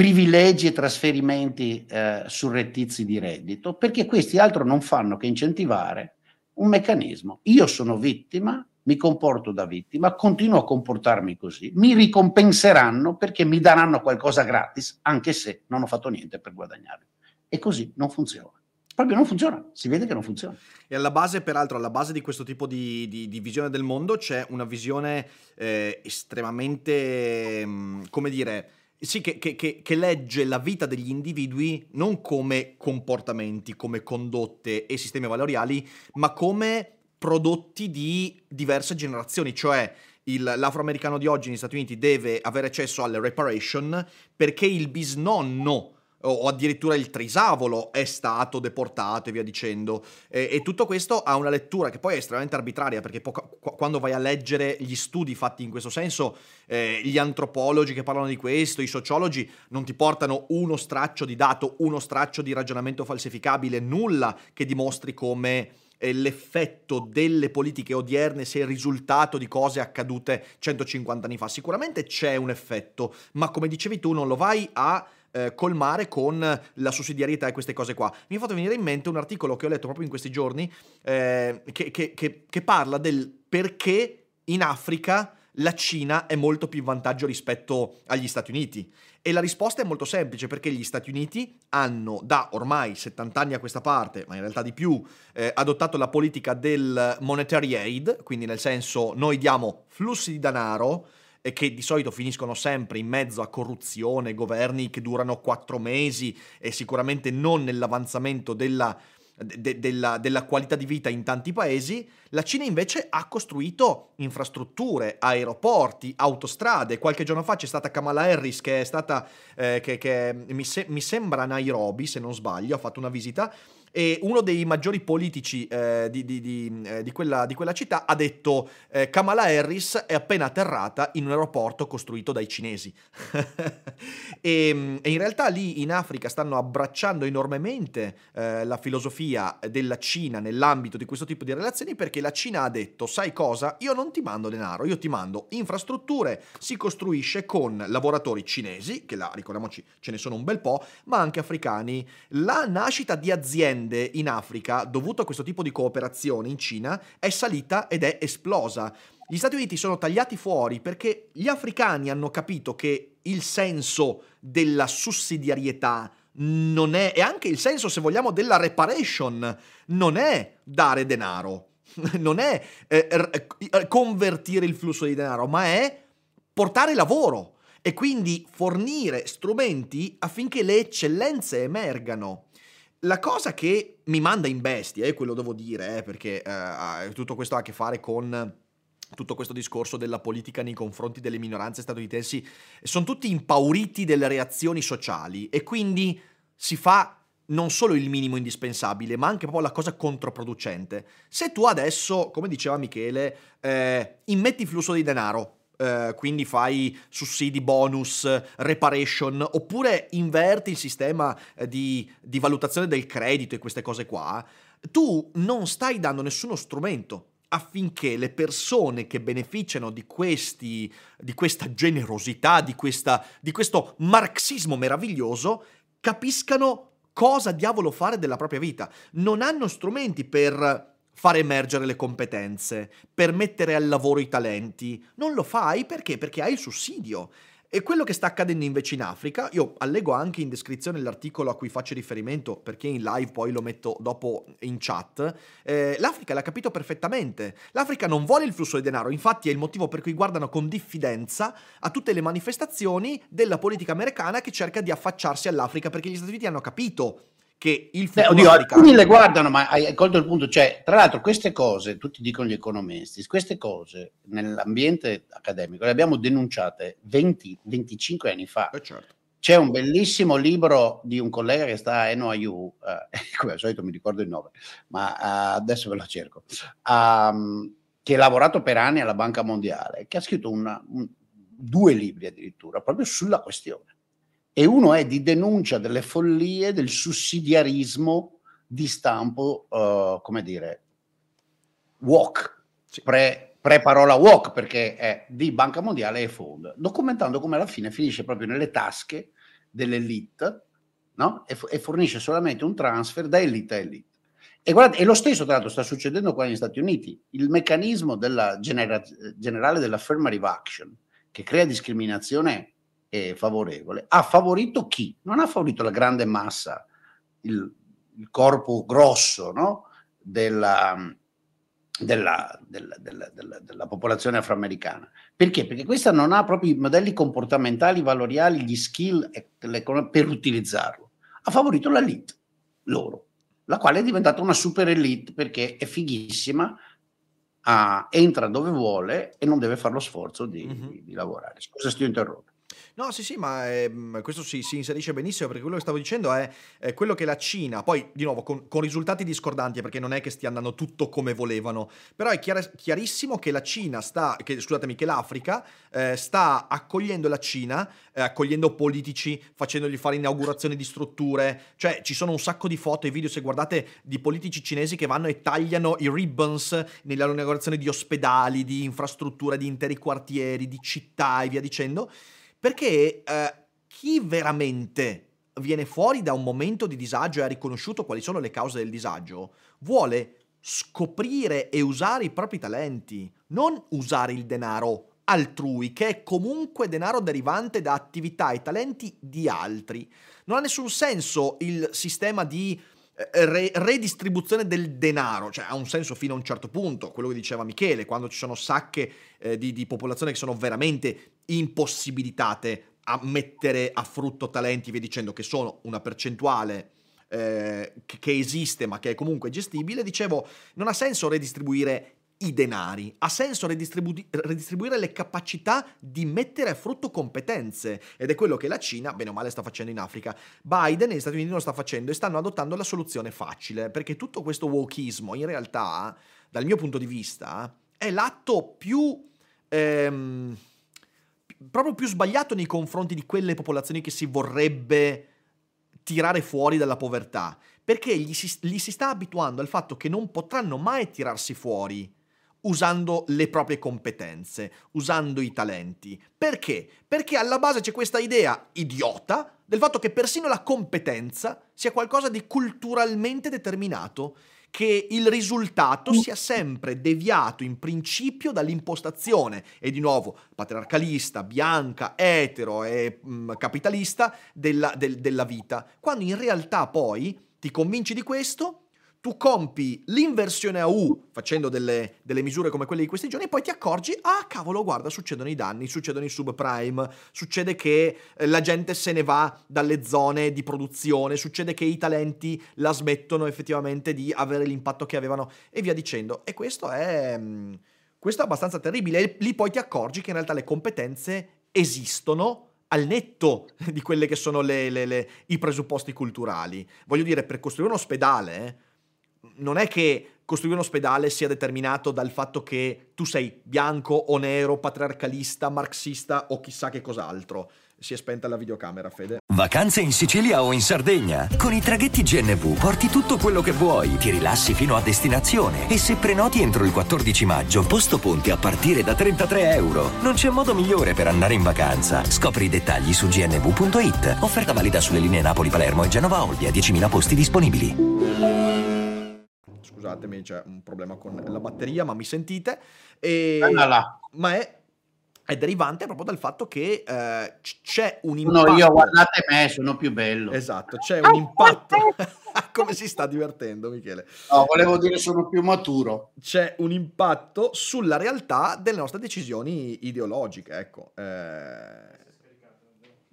privilegi e trasferimenti eh, surrettizi di reddito, perché questi altro non fanno che incentivare un meccanismo. Io sono vittima, mi comporto da vittima, continuo a comportarmi così, mi ricompenseranno perché mi daranno qualcosa gratis, anche se non ho fatto niente per guadagnarlo. E così non funziona. Proprio non funziona, si vede che non funziona. E alla base, peraltro, alla base di questo tipo di, di, di visione del mondo c'è una visione eh, estremamente, mm, come dire, sì, che, che, che, legge la vita degli individui non come comportamenti, come condotte e sistemi valoriali, ma come prodotti di diverse generazioni, cioè il, l'afroamericano di oggi negli Stati Uniti deve avere accesso alle reparation perché il bisnonno o addirittura il trisavolo è stato deportato e via dicendo. E, e, tutto questo ha una lettura che poi è estremamente arbitraria, perché po- quando vai a leggere gli studi fatti in questo senso, eh, gli antropologi che parlano di questo, i sociologi, non ti portano uno straccio di dato, uno straccio di ragionamento falsificabile, nulla che dimostri come eh, l'effetto delle politiche odierne sia il risultato di cose accadute 150 anni fa. Sicuramente c'è un effetto, ma come dicevi tu non lo vai a eh, colmare con la sussidiarietà e queste cose qua. Mi è fatto venire in mente un articolo che ho letto proprio in questi giorni eh, che, che, che, che parla del perché in Africa la Cina è molto più in vantaggio rispetto agli Stati Uniti. E la risposta è molto semplice perché gli Stati Uniti hanno da ormai 70 anni a questa parte, ma in realtà di più, eh, adottato la politica del monetary aid, quindi nel senso noi diamo flussi di denaro e che di solito finiscono sempre in mezzo a corruzione, governi che durano quattro mesi e sicuramente non nell'avanzamento della, de, della, della qualità di vita in tanti paesi, la Cina invece ha costruito infrastrutture, aeroporti, autostrade. Qualche giorno fa c'è stata Kamala Harris che è stata, eh, che, che mi, se, mi sembra a Nairobi se non sbaglio, ha fatto una visita e uno dei maggiori politici eh, di, di, di, eh, di, quella, di, quella, città ha detto eh, Kamala Harris è appena atterrata in un aeroporto costruito dai cinesi. e, e, in realtà lì in Africa stanno abbracciando enormemente eh, la filosofia della Cina nell'ambito di questo tipo di relazioni perché la Cina ha detto sai cosa? Io non ti mando denaro, io ti mando infrastrutture, si costruisce con lavoratori cinesi, che là ricordiamoci ce ne sono un bel po', ma anche africani, la nascita di aziende rende in Africa, dovuto a questo tipo di cooperazione in Cina, è salita ed è esplosa. Gli Stati Uniti sono tagliati fuori perché gli africani hanno capito che il senso della sussidiarietà non è, e anche il senso, se vogliamo, della reparation, non è dare denaro, non è eh, r- convertire il flusso di denaro, ma è portare lavoro e quindi fornire strumenti affinché le eccellenze emergano. La cosa che mi manda in bestia, e quello devo dire, eh, perché eh, tutto questo ha a che fare con tutto questo discorso della politica nei confronti delle minoranze statunitensi, sono tutti impauriti delle reazioni sociali e quindi si fa non solo il minimo indispensabile, ma anche proprio la cosa controproducente. Se tu adesso, come diceva Michele, eh, immetti flusso di denaro, eh, quindi fai sussidi, bonus, reparation, oppure inverti il sistema eh, di, di valutazione del credito e queste cose qua, tu non stai dando nessuno strumento affinché le persone che beneficiano di, questi, di questa generosità, di, questa, di questo marxismo meraviglioso, capiscano cosa diavolo fare della propria vita. Non hanno strumenti per far emergere le competenze, per mettere al lavoro i talenti. Non lo fai perché? Perché hai il sussidio. E quello che sta accadendo invece in Africa, io allego anche in descrizione l'articolo a cui faccio riferimento, perché in live poi lo metto dopo in chat, eh, l'Africa l'ha capito perfettamente. L'Africa non vuole il flusso di denaro, infatti è il motivo per cui guardano con diffidenza a tutte le manifestazioni della politica americana che cerca di affacciarsi all'Africa, perche gli Stati Uniti hanno capito che il futuro Beh, oddio, alcuni le guardano, ma hai colto il punto, cioè, tra l'altro queste cose, tutti dicono gli economisti, queste cose nell'ambiente accademico le abbiamo denunciate 20-25 anni fa. Eh certo. C'è un bellissimo libro di un collega che sta a NYU, eh, come al solito mi ricordo il nome, ma uh, adesso ve lo cerco, um, che ha lavorato per anni alla Banca Mondiale, che ha scritto una, un, due libri addirittura proprio sulla questione e uno è di denuncia delle follie del sussidiarismo di stampo, uh, come dire, walk, pre, pre-parola walk, perché è di Banca Mondiale e Fondo, documentando come alla fine finisce proprio nelle tasche dell'elite no? e, e fornisce solamente un transfer da elite a elite. E, guardate, e lo stesso, tra l'altro, sta succedendo qua negli Stati Uniti. Il meccanismo della genera- generale dell'affirmative action, che crea discriminazione eh, favorevole, ha favorito chi? Non ha favorito la grande massa, il, il corpo grosso no? della, della, della, della, popolazione afroamericana. Perché? Perché questa non ha proprio i modelli comportamentali, valoriali, gli skill per utilizzarlo. Ha favorito l'elite, loro, la quale è diventata una super elite perché è fighissima, ah, entra dove vuole e non deve fare lo sforzo di, mm-hmm. di, di lavorare. Scusa, sto interrompendo. No, sì, sì, ma ehm, questo si, si, inserisce benissimo perché quello che stavo dicendo è, è quello che la Cina, poi di nuovo con, con, risultati discordanti perché non è che stia andando tutto come volevano, però è chiar- chiarissimo che la Cina sta, che, scusatemi, che l'Africa eh, sta accogliendo la Cina, eh, accogliendo politici, facendogli fare inaugurazioni di strutture, cioè ci sono un sacco di foto e video se guardate di politici cinesi che vanno e tagliano i ribbons nell'inaugurazione di ospedali, di infrastrutture, di interi quartieri, di città e via dicendo. Perché eh, chi veramente viene fuori da un momento di disagio e ha riconosciuto quali sono le cause del disagio, vuole scoprire e usare i propri talenti, non usare il denaro altrui, che è comunque denaro derivante da attività e talenti di altri. Non ha nessun senso il sistema di eh, re- redistribuzione del denaro, cioè ha un senso fino a un certo punto, quello che diceva Michele, quando ci sono sacche eh, di, di popolazione che sono veramente impossibilitate a mettere a frutto talenti, via dicendo, che sono una percentuale eh, che esiste ma che è comunque gestibile, dicevo, non ha senso redistribuire i denari, ha senso redistribu- redistribuire le capacità di mettere a frutto competenze ed è quello che la Cina, bene o male, sta facendo in Africa. Biden e gli Stati Uniti lo sta facendo e stanno adottando la soluzione facile, perché tutto questo wokismo in realtà, dal mio punto di vista, è l'atto più... Ehm, proprio più sbagliato nei confronti di quelle popolazioni che si vorrebbe tirare fuori dalla povertà, perché gli si, gli si sta abituando al fatto che non potranno mai tirarsi fuori usando le proprie competenze, usando i talenti. Perché? Perché alla base c'è questa idea idiota del fatto che persino la competenza sia qualcosa di culturalmente determinato, che il risultato sia sempre deviato in principio dall'impostazione, e di nuovo patriarcalista, bianca, etero e mh, mm, capitalista della, del, della vita, quando in realtà poi ti convinci di questo tu compi l'inversione a U facendo delle, delle, misure come quelle di questi giorni e poi ti accorgi, ah cavolo, guarda, succedono i danni, succedono i subprime, succede che eh, la gente se ne va dalle zone di produzione, succede che i talenti la smettono effettivamente di avere l'impatto che avevano e via dicendo. E questo è, mm, questo è abbastanza terribile. E lì poi ti accorgi che in realtà le competenze esistono al netto di quelli che sono le, le, le, i presupposti culturali. Voglio dire, per costruire un ospedale... Non è che costruire un ospedale sia determinato dal fatto che tu sei bianco o nero, patriarcalista, marxista o chissà che cos'altro. Si è spenta la videocamera, Fede. Vacanze in Sicilia o in Sardegna? Con i traghetti GNV porti tutto quello che vuoi, ti rilassi fino a destinazione e se prenoti entro il 14 maggio, posto ponti a partire da 33 euro. Non c'è modo migliore per andare in vacanza. Scopri i dettagli su gnv.it. Offerta valida sulle linee Napoli-Palermo e Genova-Olbia, 10.000 posti disponibili scusatemi, c'è un problema con la batteria, ma mi sentite. E... Ma è, è, derivante proprio dal fatto che eh, c'è un impatto. No, io guardate me, sono più bello. Esatto, c'è un impatto. Come si sta divertendo, Michele? No, volevo dire sono più maturo. C'è un impatto sulla realtà delle nostre decisioni ideologiche, ecco. Eh...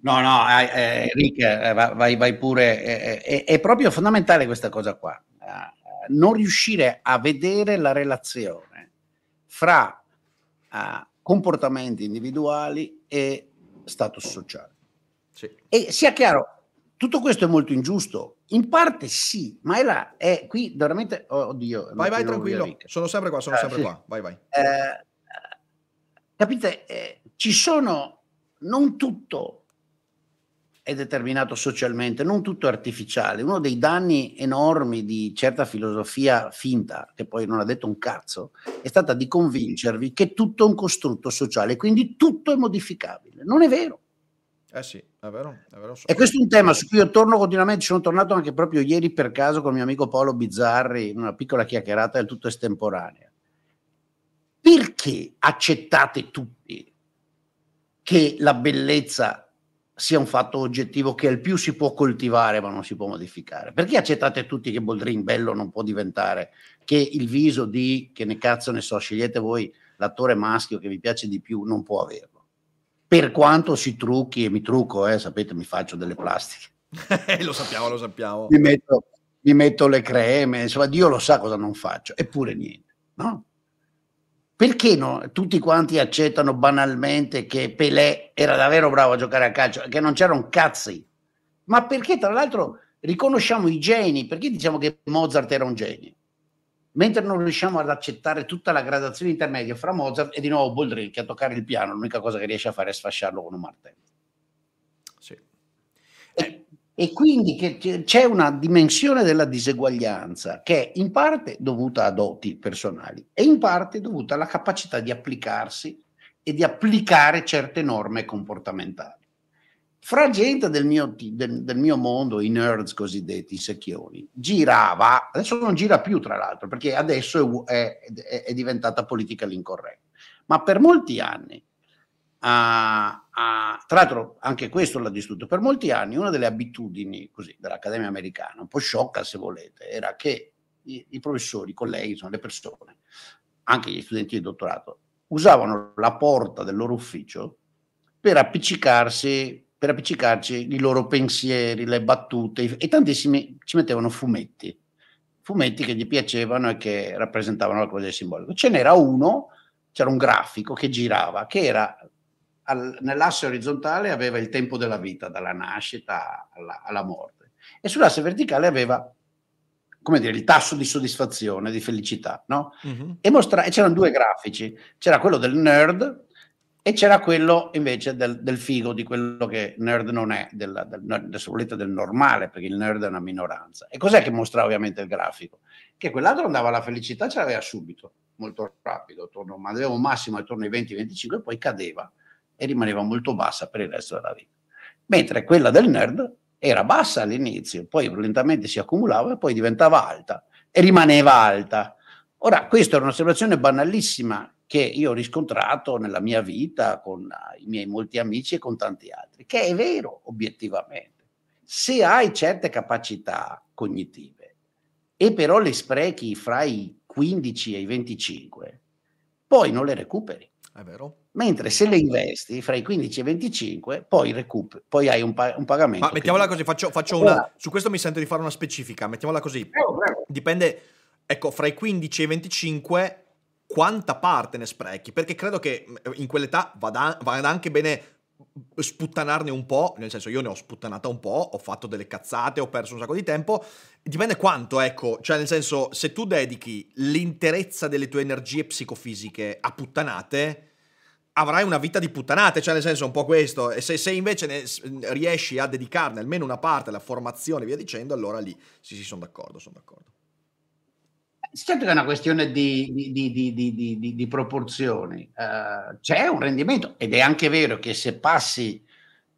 No, no, eh, Rick, eh, vai, vai, pure. Eh, eh, è proprio fondamentale questa cosa qua non riuscire a vedere la relazione fra uh, comportamenti individuali e status sociale. Sì. E sia chiaro, tutto questo è molto ingiusto. In parte sì, ma è là, è qui veramente, oh, oddio. Vai, vai, tranquillo, sono sempre qua, sono eh, sempre sì. qua, vai, vai. Eh, capite, eh, ci sono, non tutto è determinato socialmente, non tutto è artificiale. Uno dei danni enormi di certa filosofia finta, che poi non ha detto un cazzo, è stata di convincervi che tutto è un costrutto sociale, quindi tutto è modificabile. Non è vero. Eh sì, è vero, è vero. E questo è un tema su cui io torno continuamente, sono tornato anche proprio ieri per caso con il mio amico Paolo Bizzarri, in una piccola chiacchierata del tutto estemporanea. Perché accettate tutti che la bellezza sia un fatto oggettivo che al più si può coltivare ma non si può modificare. Perché accettate tutti che Boldrin bello non può diventare, che il viso di, che ne cazzo ne so, scegliete voi l'attore maschio che vi piace di più, non può averlo. Per quanto si trucchi, e mi trucco, eh, sapete, mi faccio delle plastiche. lo sappiamo, lo sappiamo. Mi metto, mi metto le creme, insomma, Dio lo sa cosa non faccio, eppure niente, no? Perché no? tutti quanti accettano banalmente che Pelé era davvero bravo a giocare a calcio, che non c'erano cazzi? Ma perché tra l'altro riconosciamo i geni? Perché diciamo che Mozart era un genio? Mentre non riusciamo ad accettare tutta la gradazione intermedia fra Mozart e di nuovo Boldrin che a toccare il piano l'unica cosa che riesce a fare è sfasciarlo con un martello. E quindi c'è una dimensione della diseguaglianza che è in parte dovuta a doti personali e in parte dovuta alla capacità di applicarsi e di applicare certe norme comportamentali. Fra gente del mio, del, del mio mondo, i nerds cosiddetti, i secchioni, girava, adesso non gira più tra l'altro perché adesso è, è, è diventata politica l'incorretta, ma per molti anni a, a, tra l'altro anche questo l'ha distrutto per molti anni, una delle abitudini così, dell'Accademia Americana, un po' sciocca se volete, era che i, i professori, i colleghi, insomma, le persone, anche gli studenti di dottorato, usavano la porta del loro ufficio per appiccicarsi per appiccicarci i loro pensieri, le battute e tantissimi ci mettevano fumetti, fumetti che gli piacevano e che rappresentavano qualcosa di simbolico. Ce n'era uno, c'era un grafico che girava, che era al, nell'asse orizzontale aveva il tempo della vita, dalla nascita alla, alla morte, e sull'asse verticale aveva come dire, il tasso di soddisfazione, di felicità, no? Uh-huh. E, mostra- e c'erano due grafici, c'era quello del nerd e c'era quello invece del, del figo, di quello che nerd non è, del, del, se volete, del normale, perché il nerd è una minoranza. E cos'è che mostra ovviamente il grafico? Che quell'altro andava alla felicità, ce l'aveva subito, molto rapido, attorno, ma avevo un massimo attorno ai 20-25 poi cadeva e rimaneva molto bassa per il resto della vita. Mentre quella del nerd era bassa all'inizio, poi lentamente si accumulava e poi diventava alta e rimaneva alta. Ora, questa è un'osservazione banalissima che io ho riscontrato nella mia vita con i miei molti amici e con tanti altri, che è vero obiettivamente. Se hai certe capacità cognitive e però le sprechi fra i 15 e i 25, poi non le recuperi. È vero. Mentre se le investi fra i 15 e i 25, poi, recuperi, poi hai un, pa- un pagamento. Ma mettiamola così, faccio, faccio una... Su questo mi sento di fare una specifica, mettiamola così. Prego, prego. Dipende, ecco, fra i 15 e i 25 quanta parte ne sprechi, perché credo che in quell'età vada, vada anche bene sputtanarne un po', nel senso io ne ho sputtanata un po', ho fatto delle cazzate, ho perso un sacco di tempo, dipende quanto, ecco, cioè nel senso se tu dedichi l'interezza delle tue energie psicofisiche a puttanate, avrai una vita di puttanate, cioè nel senso un po' questo, e se, se invece ne, riesci a dedicarne almeno una parte alla formazione via dicendo, allora lì sì, sì, sono d'accordo, sono d'accordo. Certo che è una questione di, di, di, di proporzioni. Uh, c'è un rendimento ed è anche vero che se passi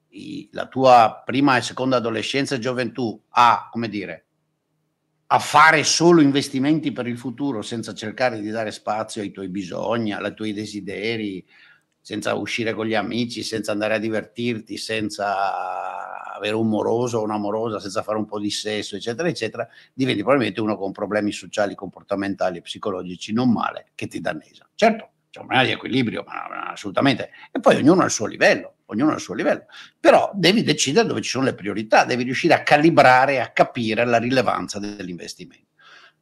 i, la tua prima e seconda adolescenza e gioventù a, come dire, a fare solo investimenti per il futuro senza cercare di dare spazio ai tuoi bisogni, ai tuoi desideri, senza uscire con gli amici, senza andare a divertirti, senza avere un moroso o un'amorosa, senza fare un po' di sesso, eccetera, eccetera, diventi probabilmente uno con problemi sociali, comportamentali e psicologici non male che ti danneggia. Certo, c'è un problema di equilibrio, ma assolutamente. E poi ognuno ha il suo livello, ognuno ha il suo livello. Però devi decidere dove ci sono le priorità, devi riuscire a calibrare, a capire la rilevanza dell'investimento.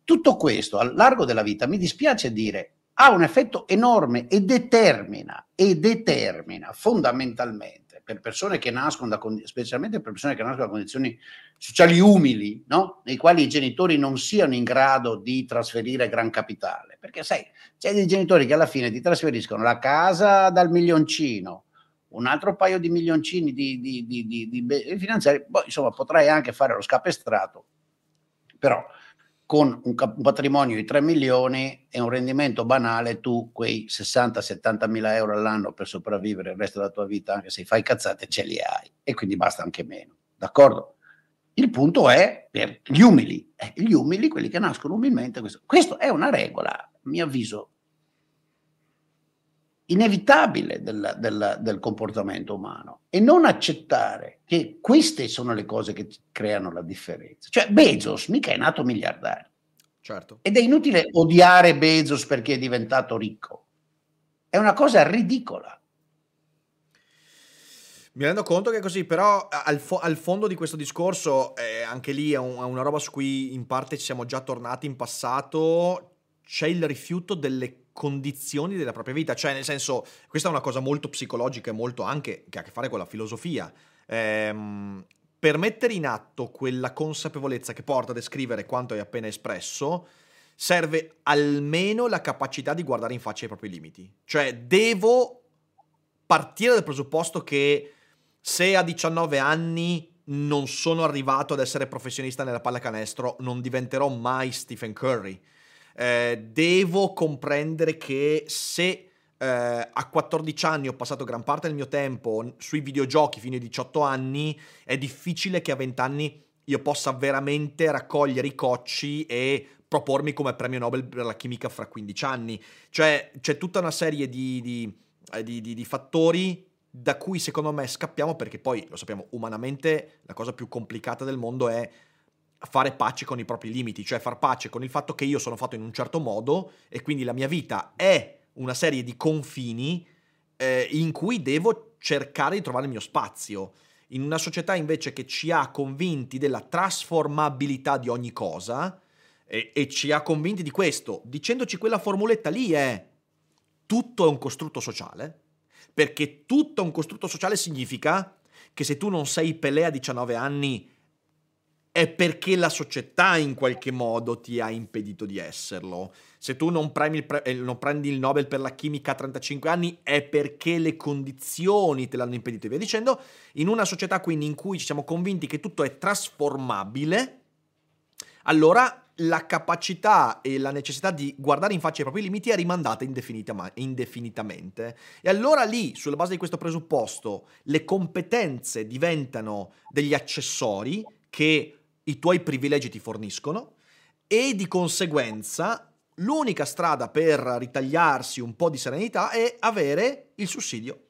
Tutto questo, a largo della vita, mi dispiace dire, ha un effetto enorme e determina, e determina fondamentalmente per persone che nascono da, specialmente per persone che nascono da condizioni sociali umili, no? nei quali i genitori non siano in grado di trasferire gran capitale, perché sai, c'è dei genitori che alla fine ti trasferiscono la casa dal milioncino, un altro paio di milioncini di, di, di, di, finanziari, poi insomma potrai anche fare lo scapestrato, però con un, patrimonio di 3 milioni e un rendimento banale, tu quei 60-70 mila euro all'anno per sopravvivere il resto della tua vita, anche se fai cazzate, ce li hai e quindi basta anche meno. D'accordo? Il punto è per gli umili, eh, gli umili, quelli che nascono umilmente, questo è una regola, a mio avviso, inevitabile del, del, del, comportamento umano e non accettare che queste sono le cose che creano la differenza. Cioè Bezos mica è nato miliardario. Certo. Ed è inutile odiare Bezos perché è diventato ricco. È una cosa ridicola. Mi rendo conto che è così, però al, fo- al fondo di questo discorso, eh, anche lì è, un- è una roba su cui in parte ci siamo già tornati in passato, c'è il rifiuto delle condizioni della propria vita, cioè nel senso, questa è una cosa molto psicologica e molto anche che ha a che fare con la filosofia. Ehm, per mettere in atto quella consapevolezza che porta a descrivere quanto hai appena espresso, serve almeno la capacità di guardare in faccia i propri limiti. Cioè, devo partire dal presupposto che se a 19 anni non sono arrivato ad essere professionista nella pallacanestro, non diventerò mai Stephen Curry eh, devo comprendere che se eh, a 14 anni ho passato gran parte del mio tempo sui videogiochi fino ai 18 anni, è difficile che a 20 anni io possa veramente raccogliere i cocci e propormi come premio Nobel per la chimica fra 15 anni. Cioè c'è tutta una serie di, di, eh, di, di fattori da cui secondo me scappiamo perché poi lo sappiamo umanamente la cosa più complicata del mondo è fare pace con i propri limiti, cioè far pace con il fatto che io sono fatto in un certo modo e quindi la mia vita è una serie di confini eh, in cui devo cercare di trovare il mio spazio. In una società invece che ci ha convinti della trasformabilità di ogni cosa e, e ci ha convinti di questo, dicendoci quella formuletta lì è tutto è un costrutto sociale, perché tutto è un costrutto sociale significa che se tu non sei Pelé a 19 anni è perché la società in qualche modo ti ha impedito di esserlo. Se tu non, il pre- eh, non, prendi il Nobel per la chimica a 35 anni è perché le condizioni te l'hanno impedito e via dicendo. In una società quindi in cui ci siamo convinti che tutto è trasformabile, allora la capacità e la necessità di guardare in faccia i propri limiti è rimandata indefinita- indefinitamente. E allora lì, sulla base di questo presupposto, le competenze diventano degli accessori che i tuoi privilegi ti forniscono e di conseguenza l'unica strada per ritagliarsi un po' di serenità è avere il sussidio,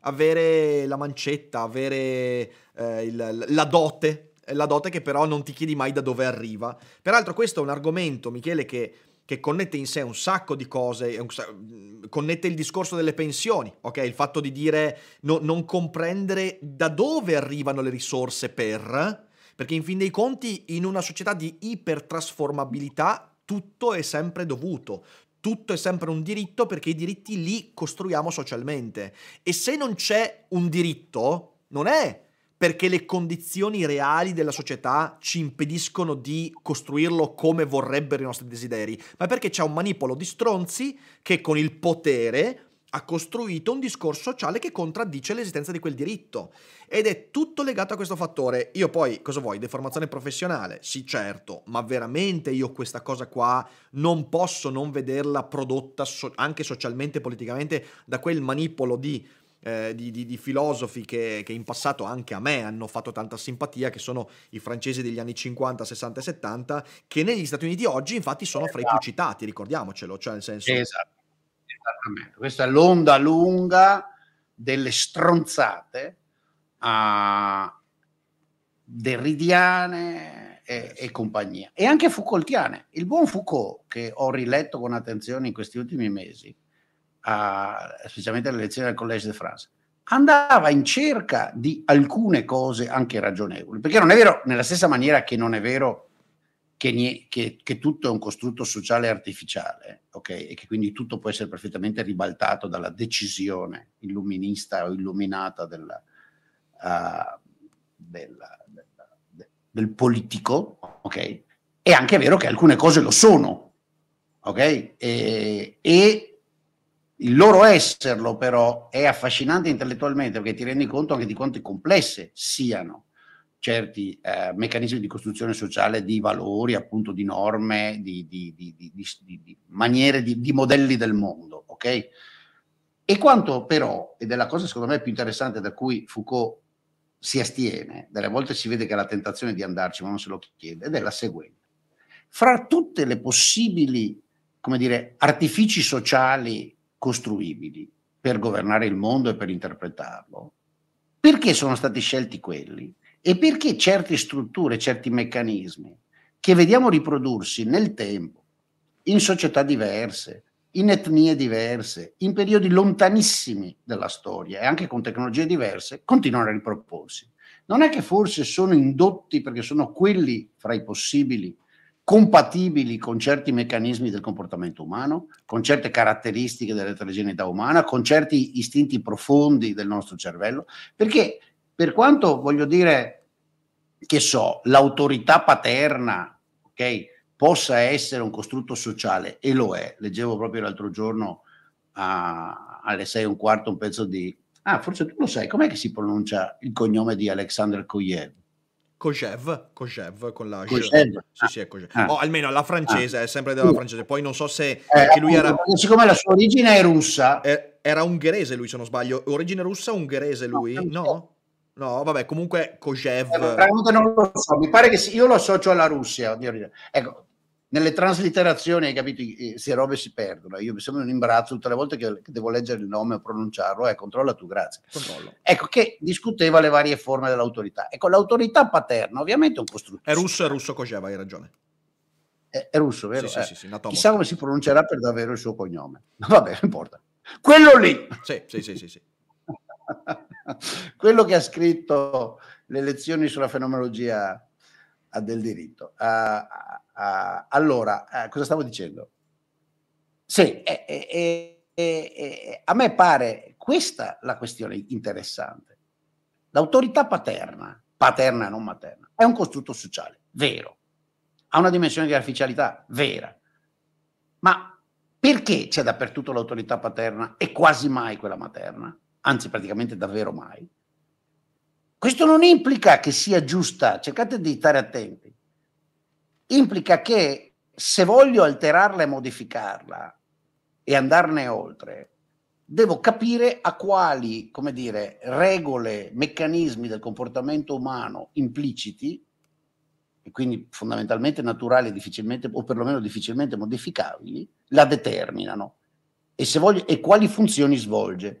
avere la mancetta, avere eh, il, la dote la dote che però non ti chiedi mai da dove arriva. Peraltro questo è un argomento, Michele, che, che connette in sé un sacco di cose, connette il discorso delle pensioni, ok? Il fatto di dire no, non comprendere da dove arrivano le risorse per, perché in fin dei conti in una società di ipertrasformabilità tutto è sempre dovuto, tutto è sempre un diritto perché i diritti li costruiamo socialmente. E se non c'è un diritto, non è perché le condizioni reali della società ci impediscono di costruirlo come vorrebbero i nostri desideri, ma perché c'è un manipolo di stronzi che con il potere ha costruito un discorso sociale che contraddice l'esistenza di quel diritto. Ed è tutto legato a questo fattore. Io poi, cosa vuoi? Deformazione professionale? Sì, certo, ma veramente io questa cosa qua non posso non vederla prodotta so- anche socialmente e politicamente da quel manipolo di eh, di, di, di, filosofi che, che, in passato anche a me hanno fatto tanta simpatia, che sono i francesi degli anni 50, 60 e 70, che negli Stati Uniti oggi infatti sono fra i più citati, ricordiamocelo, cioè nel senso... Esatto. Esattamente, questa è l'onda lunga delle stronzate uh, derridiane e, e, compagnia, e anche Foucaultiane. Il buon Foucault, che ho riletto con attenzione in questi ultimi mesi, a, specialmente alle elezioni del Collège de France, andava in cerca di alcune cose anche ragionevoli, perché non è vero, nella stessa maniera che non è vero che, che, che tutto è un costrutto sociale artificiale, ok? E che quindi tutto può essere perfettamente ribaltato dalla decisione illuminista o illuminata della, uh, della, della, del politico, ok? È anche vero che alcune cose lo sono, ok? E, e il loro esserlo però è affascinante intellettualmente perché ti rendi conto anche di quanto complesse siano certi eh, meccanismi di costruzione sociale di valori, appunto di norme, di, di, di, di maniere, di, modelli del mondo, ok? E quanto però, ed è la cosa secondo me più interessante da cui Foucault si astiene, delle volte si vede che ha la tentazione di andarci, ma non se lo chiede, ed è la seguente. Fra tutte le possibili, come dire, artifici sociali costruibili per governare il mondo e per interpretarlo, perché sono stati scelti quelli e perché certe strutture, certi meccanismi che vediamo riprodursi nel tempo, in società diverse, in etnie diverse, in periodi lontanissimi della storia e anche con tecnologie diverse, continuano a riproporsi. Non è che forse sono indotti perché sono quelli fra i possibili compatibili con certi meccanismi del comportamento umano, con certe caratteristiche dell'eterogeneità umana, con certi istinti profondi del nostro cervello, perché per quanto voglio dire che so, l'autorità paterna, ok, possa essere un costrutto sociale, e lo è, leggevo proprio l'altro giorno a, alle sei e un quarto un pezzo di... Ah, forse tu lo sai, com'è che si pronuncia il cognome di Alexander Koyev? Kojev, Kojev con la Kojev. Sì, sì, è Kojev. Ah. O almeno la francese, ah. è sempre della francese. Poi non so se eh, lui era siccome la sua origine è russa, eh, era ungherese lui, se non sbaglio. Origine russa, ungherese lui? No? No, no vabbè, comunque Kojev. Eh, non lo so, mi pare che sì, io lo associo alla Russia. Ecco, nelle transliterazioni, hai capito, queste robe si perdono. Io mi sembra un imbarazzo tutte le volte che, devo leggere il nome o pronunciarlo. Eh, controlla tu, grazie. Controllo. Ecco, che discuteva le varie forme dell'autorità. Ecco, l'autorità paterna ovviamente è un costrutto. È russo, è russo Kojeva, hai ragione. È, è russo, vero? Sì, eh. sì, sì, sì Chissà come si pronuncerà per davvero il suo cognome. Vabbè, non importa. Quello lì! Sì, sì, sì, sì. sì. Quello che ha scritto le lezioni sulla fenomenologia del diritto. Uh, uh, allora, uh, cosa stavo dicendo? Sì, eh, eh, eh, a me pare questa la questione interessante. L'autorità paterna, paterna non materna, è un costrutto sociale, vero. Ha una dimensione di artificialità, vera. Ma perché c'è dappertutto l'autorità paterna e quasi mai quella materna? Anzi, praticamente davvero mai. Questo non implica che sia giusta, cercate di stare attenti, implica che se voglio alterarla e modificarla e andarne oltre, devo capire a quali, come dire, regole, meccanismi del comportamento umano impliciti, e quindi fondamentalmente naturali difficilmente, o perlomeno difficilmente modificabili, la determinano e, voglio, e quali funzioni svolge.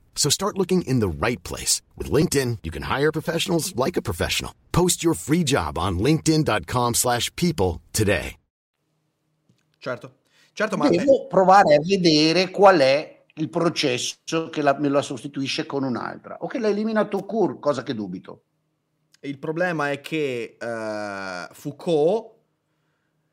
So start looking in the right place. With LinkedIn, you can hire professionals like a professional. Post your free job on linkedin.com slash people today. Certo, certo, ma... Devo provare a vedere qual è il processo che la, me la sostituisce con un'altra o che la elimina tout court, cosa che dubito. Il problema è che uh, Foucault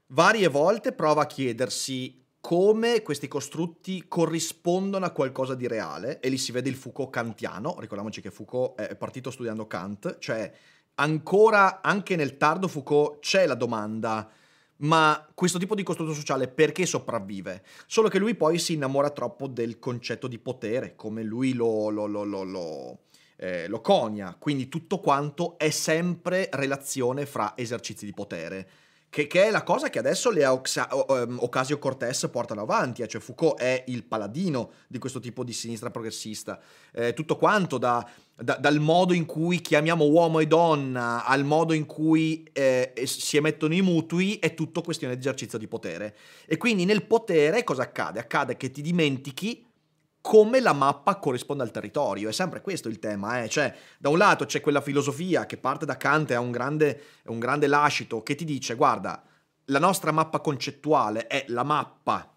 varie volte prova a chiedersi come questi costrutti corrispondono a qualcosa di reale e lì si vede il Foucault kantiano, ricordiamoci che Foucault è partito studiando Kant, cioè ancora anche nel tardo Foucault c'è la domanda ma questo tipo di costrutto sociale perché sopravvive? Solo che lui poi si innamora troppo del concetto di potere, come lui lo, lo, lo, lo eh, conia, quindi tutto quanto è sempre relazione fra esercizi di potere. Che, che, è la cosa che adesso le Oxa- um, Ocasio-Cortez portano avanti, eh? cioè Foucault è il paladino di questo tipo di sinistra progressista. Eh, tutto quanto da, da, dal modo in cui chiamiamo uomo e donna al modo in cui eh, si emettono i mutui è tutto questione di esercizio di potere. E quindi nel potere cosa accade? Accade che ti dimentichi come la mappa corrisponde al territorio. È sempre questo il tema, eh? cioè da un lato c'è quella filosofia che parte da Kant e ha un grande, un grande lascito che ti dice guarda, la nostra mappa concettuale è la mappa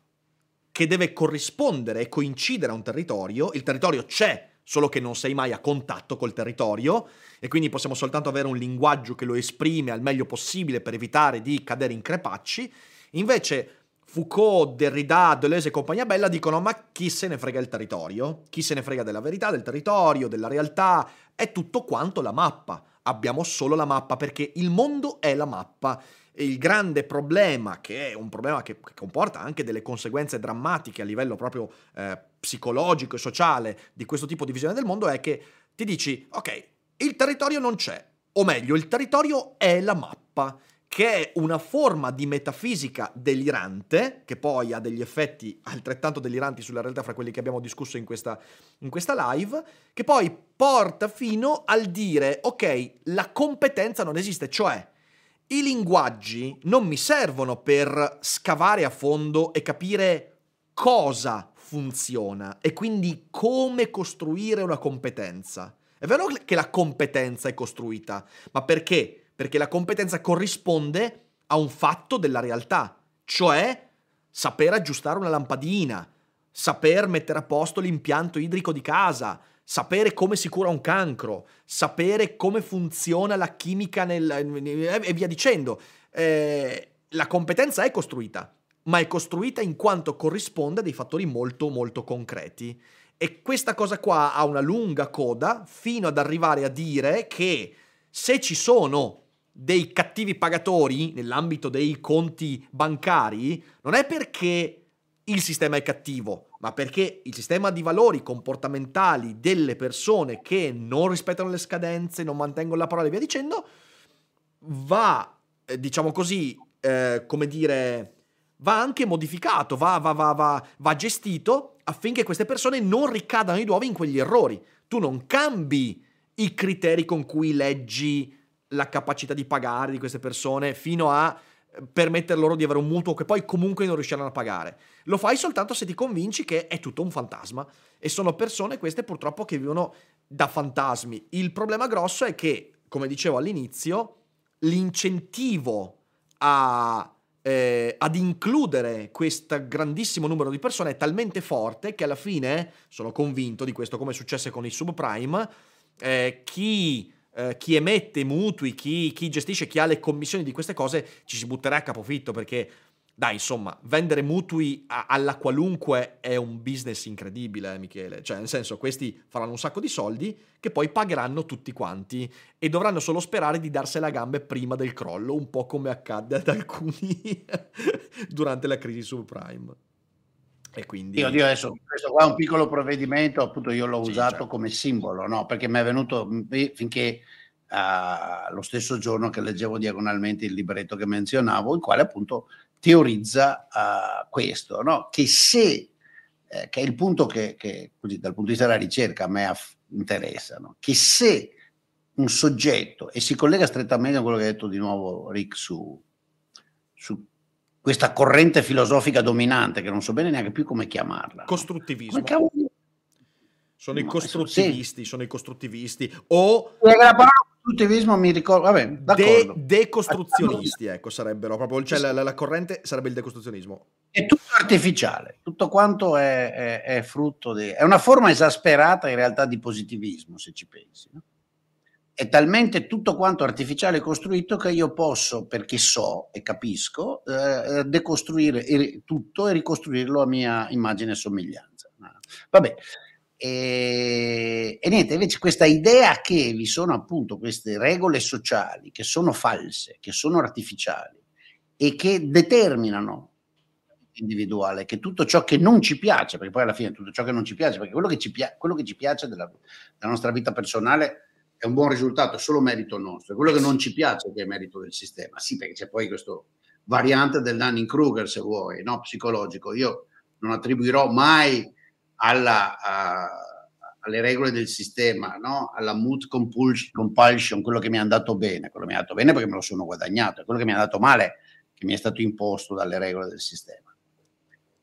che deve corrispondere e coincidere a un territorio, il territorio c'è, solo che non sei mai a contatto col territorio e quindi possiamo soltanto avere un linguaggio che lo esprime al meglio possibile per evitare di cadere in crepacci. Invece Foucault, Derrida, Deleuze e compagnia bella dicono ma chi se ne frega il territorio? Chi se ne frega della verità, del territorio, della realtà? È tutto quanto la mappa. Abbiamo solo la mappa perché il mondo è la mappa. E il grande problema, che è un problema che, comporta anche delle conseguenze drammatiche a livello proprio eh, psicologico e sociale di questo tipo di visione del mondo, è che ti dici, ok, il territorio non c'è, o meglio, il territorio è la mappa che è una forma di metafisica delirante, che poi ha degli effetti altrettanto deliranti sulla realtà fra quelli che abbiamo discusso in questa, in questa live, che poi porta fino al dire, ok, la competenza non esiste, cioè i linguaggi non mi servono per scavare a fondo e capire cosa funziona e quindi come costruire una competenza. È vero che la competenza è costruita, ma perché? Perché la competenza corrisponde a un fatto della realtà, cioè saper aggiustare una lampadina, saper mettere a posto l'impianto idrico di casa, sapere come si cura un cancro, sapere come funziona la chimica nel, e via dicendo. Eh, la competenza è costruita, ma è costruita in quanto corrisponde a dei fattori molto molto concreti. E questa cosa qua ha una lunga coda fino ad arrivare a dire che se ci sono dei cattivi pagatori nell'ambito dei conti bancari non è perché il sistema è cattivo, ma perché il sistema di valori comportamentali delle persone che non rispettano le scadenze, non mantengono la parola e via dicendo, va, eh, diciamo così, eh, come dire, va anche modificato, va, va, va, va, gestito affinché queste persone non ricadano di nuovo in quegli errori. Tu non cambi i criteri con cui leggi la capacità di pagare di queste persone fino a eh, permettere loro di avere un mutuo che poi comunque non riusciranno a pagare. Lo fai soltanto se ti convinci che è tutto un fantasma e sono persone queste purtroppo che vivono da fantasmi. Il problema grosso è che, come dicevo all'inizio, l'incentivo a, eh, ad includere questo grandissimo numero di persone è talmente forte che alla fine, sono convinto di questo come è successo con i subprime, eh, chi eh, chi emette mutui, chi, chi, gestisce, chi ha le commissioni di queste cose ci si butterà a capofitto perché dai, insomma, vendere mutui a- alla qualunque è un business incredibile, eh, Michele. Cioè, nel senso, questi faranno un sacco di soldi che poi pagheranno tutti quanti e dovranno solo sperare di darsela a gambe prima del crollo, un po' come accadde ad alcuni durante la crisi subprime. E quindi... Io, io adesso, questo qua è un piccolo provvedimento, appunto io l'ho Sì, usato certo. come simbolo, no? Perché mi è venuto mh, finché uh, lo stesso giorno che leggevo diagonalmente il libretto che menzionavo, il quale appunto teorizza uh, questo, no? Che se, eh, che è il punto che, che così, dal punto di vista della ricerca a me aff- interessa, no? Che se un soggetto, e si collega strettamente a quello che ha detto di nuovo Rick su, su questa corrente filosofica dominante, che non so bene neanche più come chiamarla. Costruttivismo. Come? Sono i No, costruttivisti, sono i costruttivisti. O La parola costruttivismo mi ricordo, vabbè, de- d'accordo. decostruzionisti, ecco, sarebbero proprio, cioè la, la- la corrente sarebbe il decostruzionismo. È tutto artificiale, tutto quanto è, è- è frutto di... È una forma esasperata in realtà di positivismo, se ci pensi. no? È talmente tutto quanto artificiale costruito che io posso, perché so e capisco, eh, decostruire e- tutto e ricostruirlo a mia immagine e somiglianza. Vabbè, e, e niente, invece questa idea che vi sono appunto queste regole sociali che sono false, che sono artificiali e che determinano individuale, che tutto ciò che non ci piace, perché poi alla fine tutto ciò che non ci piace, perché quello che ci, pia- quello che ci piace della, della nostra vita personale è un buon risultato, è solo merito nostro, quello che non ci piace che è merito del sistema. Sì, perché c'è poi questo variante del Dunning-Kruger, se vuoi, no? psicologico. Io non attribuirò mai alla, a- alle regole del sistema, no? alla mood compulsion, quello che mi è andato bene, quello che mi è andato bene perché me lo sono guadagnato, quello che mi è andato male che mi è stato imposto dalle regole del sistema.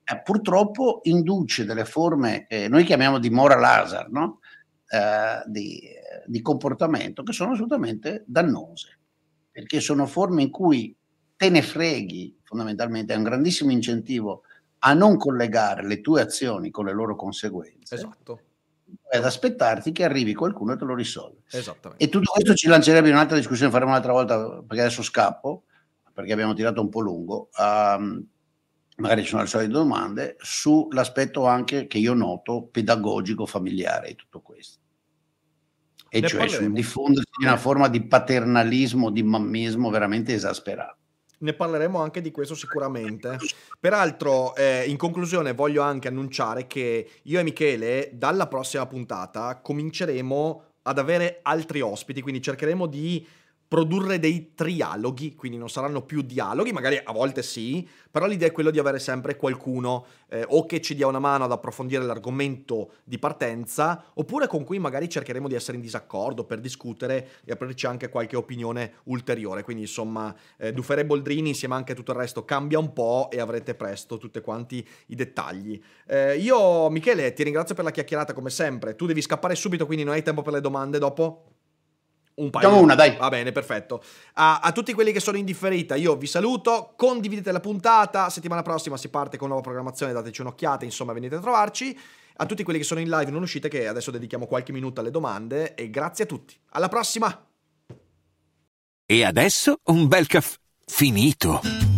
Eh, purtroppo induce delle forme, eh, noi chiamiamo di moral hazard, no? Eh, di, di comportamento che sono assolutamente dannose, perché sono forme in cui te ne freghi, fondamentalmente è un grandissimo incentivo a non collegare le tue azioni con le loro conseguenze Esatto, ad aspettarti che arrivi qualcuno e te lo risolve. esattamente. E tutto questo ci lancerebbe in un'altra discussione, faremo un'altra volta perché adesso scappo, perché abbiamo tirato un po' lungo. ehm, magari ci sono le solite domande sull'aspetto anche che io noto pedagogico familiare di tutto questo. E Ne cioè sul parleremo. diffondersi di una forma di paternalismo, di mammismo veramente esasperato. Ne parleremo anche di questo sicuramente. Peraltro, eh, in conclusione, voglio anche annunciare che io e Michele, dalla prossima puntata, cominceremo ad avere altri ospiti, quindi cercheremo di produrre dei trialoghi, quindi non saranno più dialoghi, magari a volte sì, però l'idea è quella di avere sempre qualcuno eh, o che ci dia una mano ad approfondire l'argomento di partenza, oppure con cui magari cercheremo di essere in disaccordo per discutere e aprirci anche qualche opinione ulteriore. Quindi insomma, eh, Dufere Boldrini insieme anche a tutto il resto cambia un po' e avrete presto tutti quanti i dettagli. Eh, io, Michele, ti ringrazio per la chiacchierata come sempre. Tu devi scappare subito, quindi non hai tempo per le domande dopo? Un paio. Facciamo una, dai. Va bene, perfetto. A, a tutti quelli che sono in differita, io vi saluto. Condividete la puntata. Settimana prossima si parte con nuova programmazione. Dateci un'occhiata. Insomma, venite a trovarci. A tutti quelli che sono in live, non uscite, che adesso dedichiamo qualche minuto alle domande. E grazie a tutti. Alla prossima! E adesso un bel caffè finito.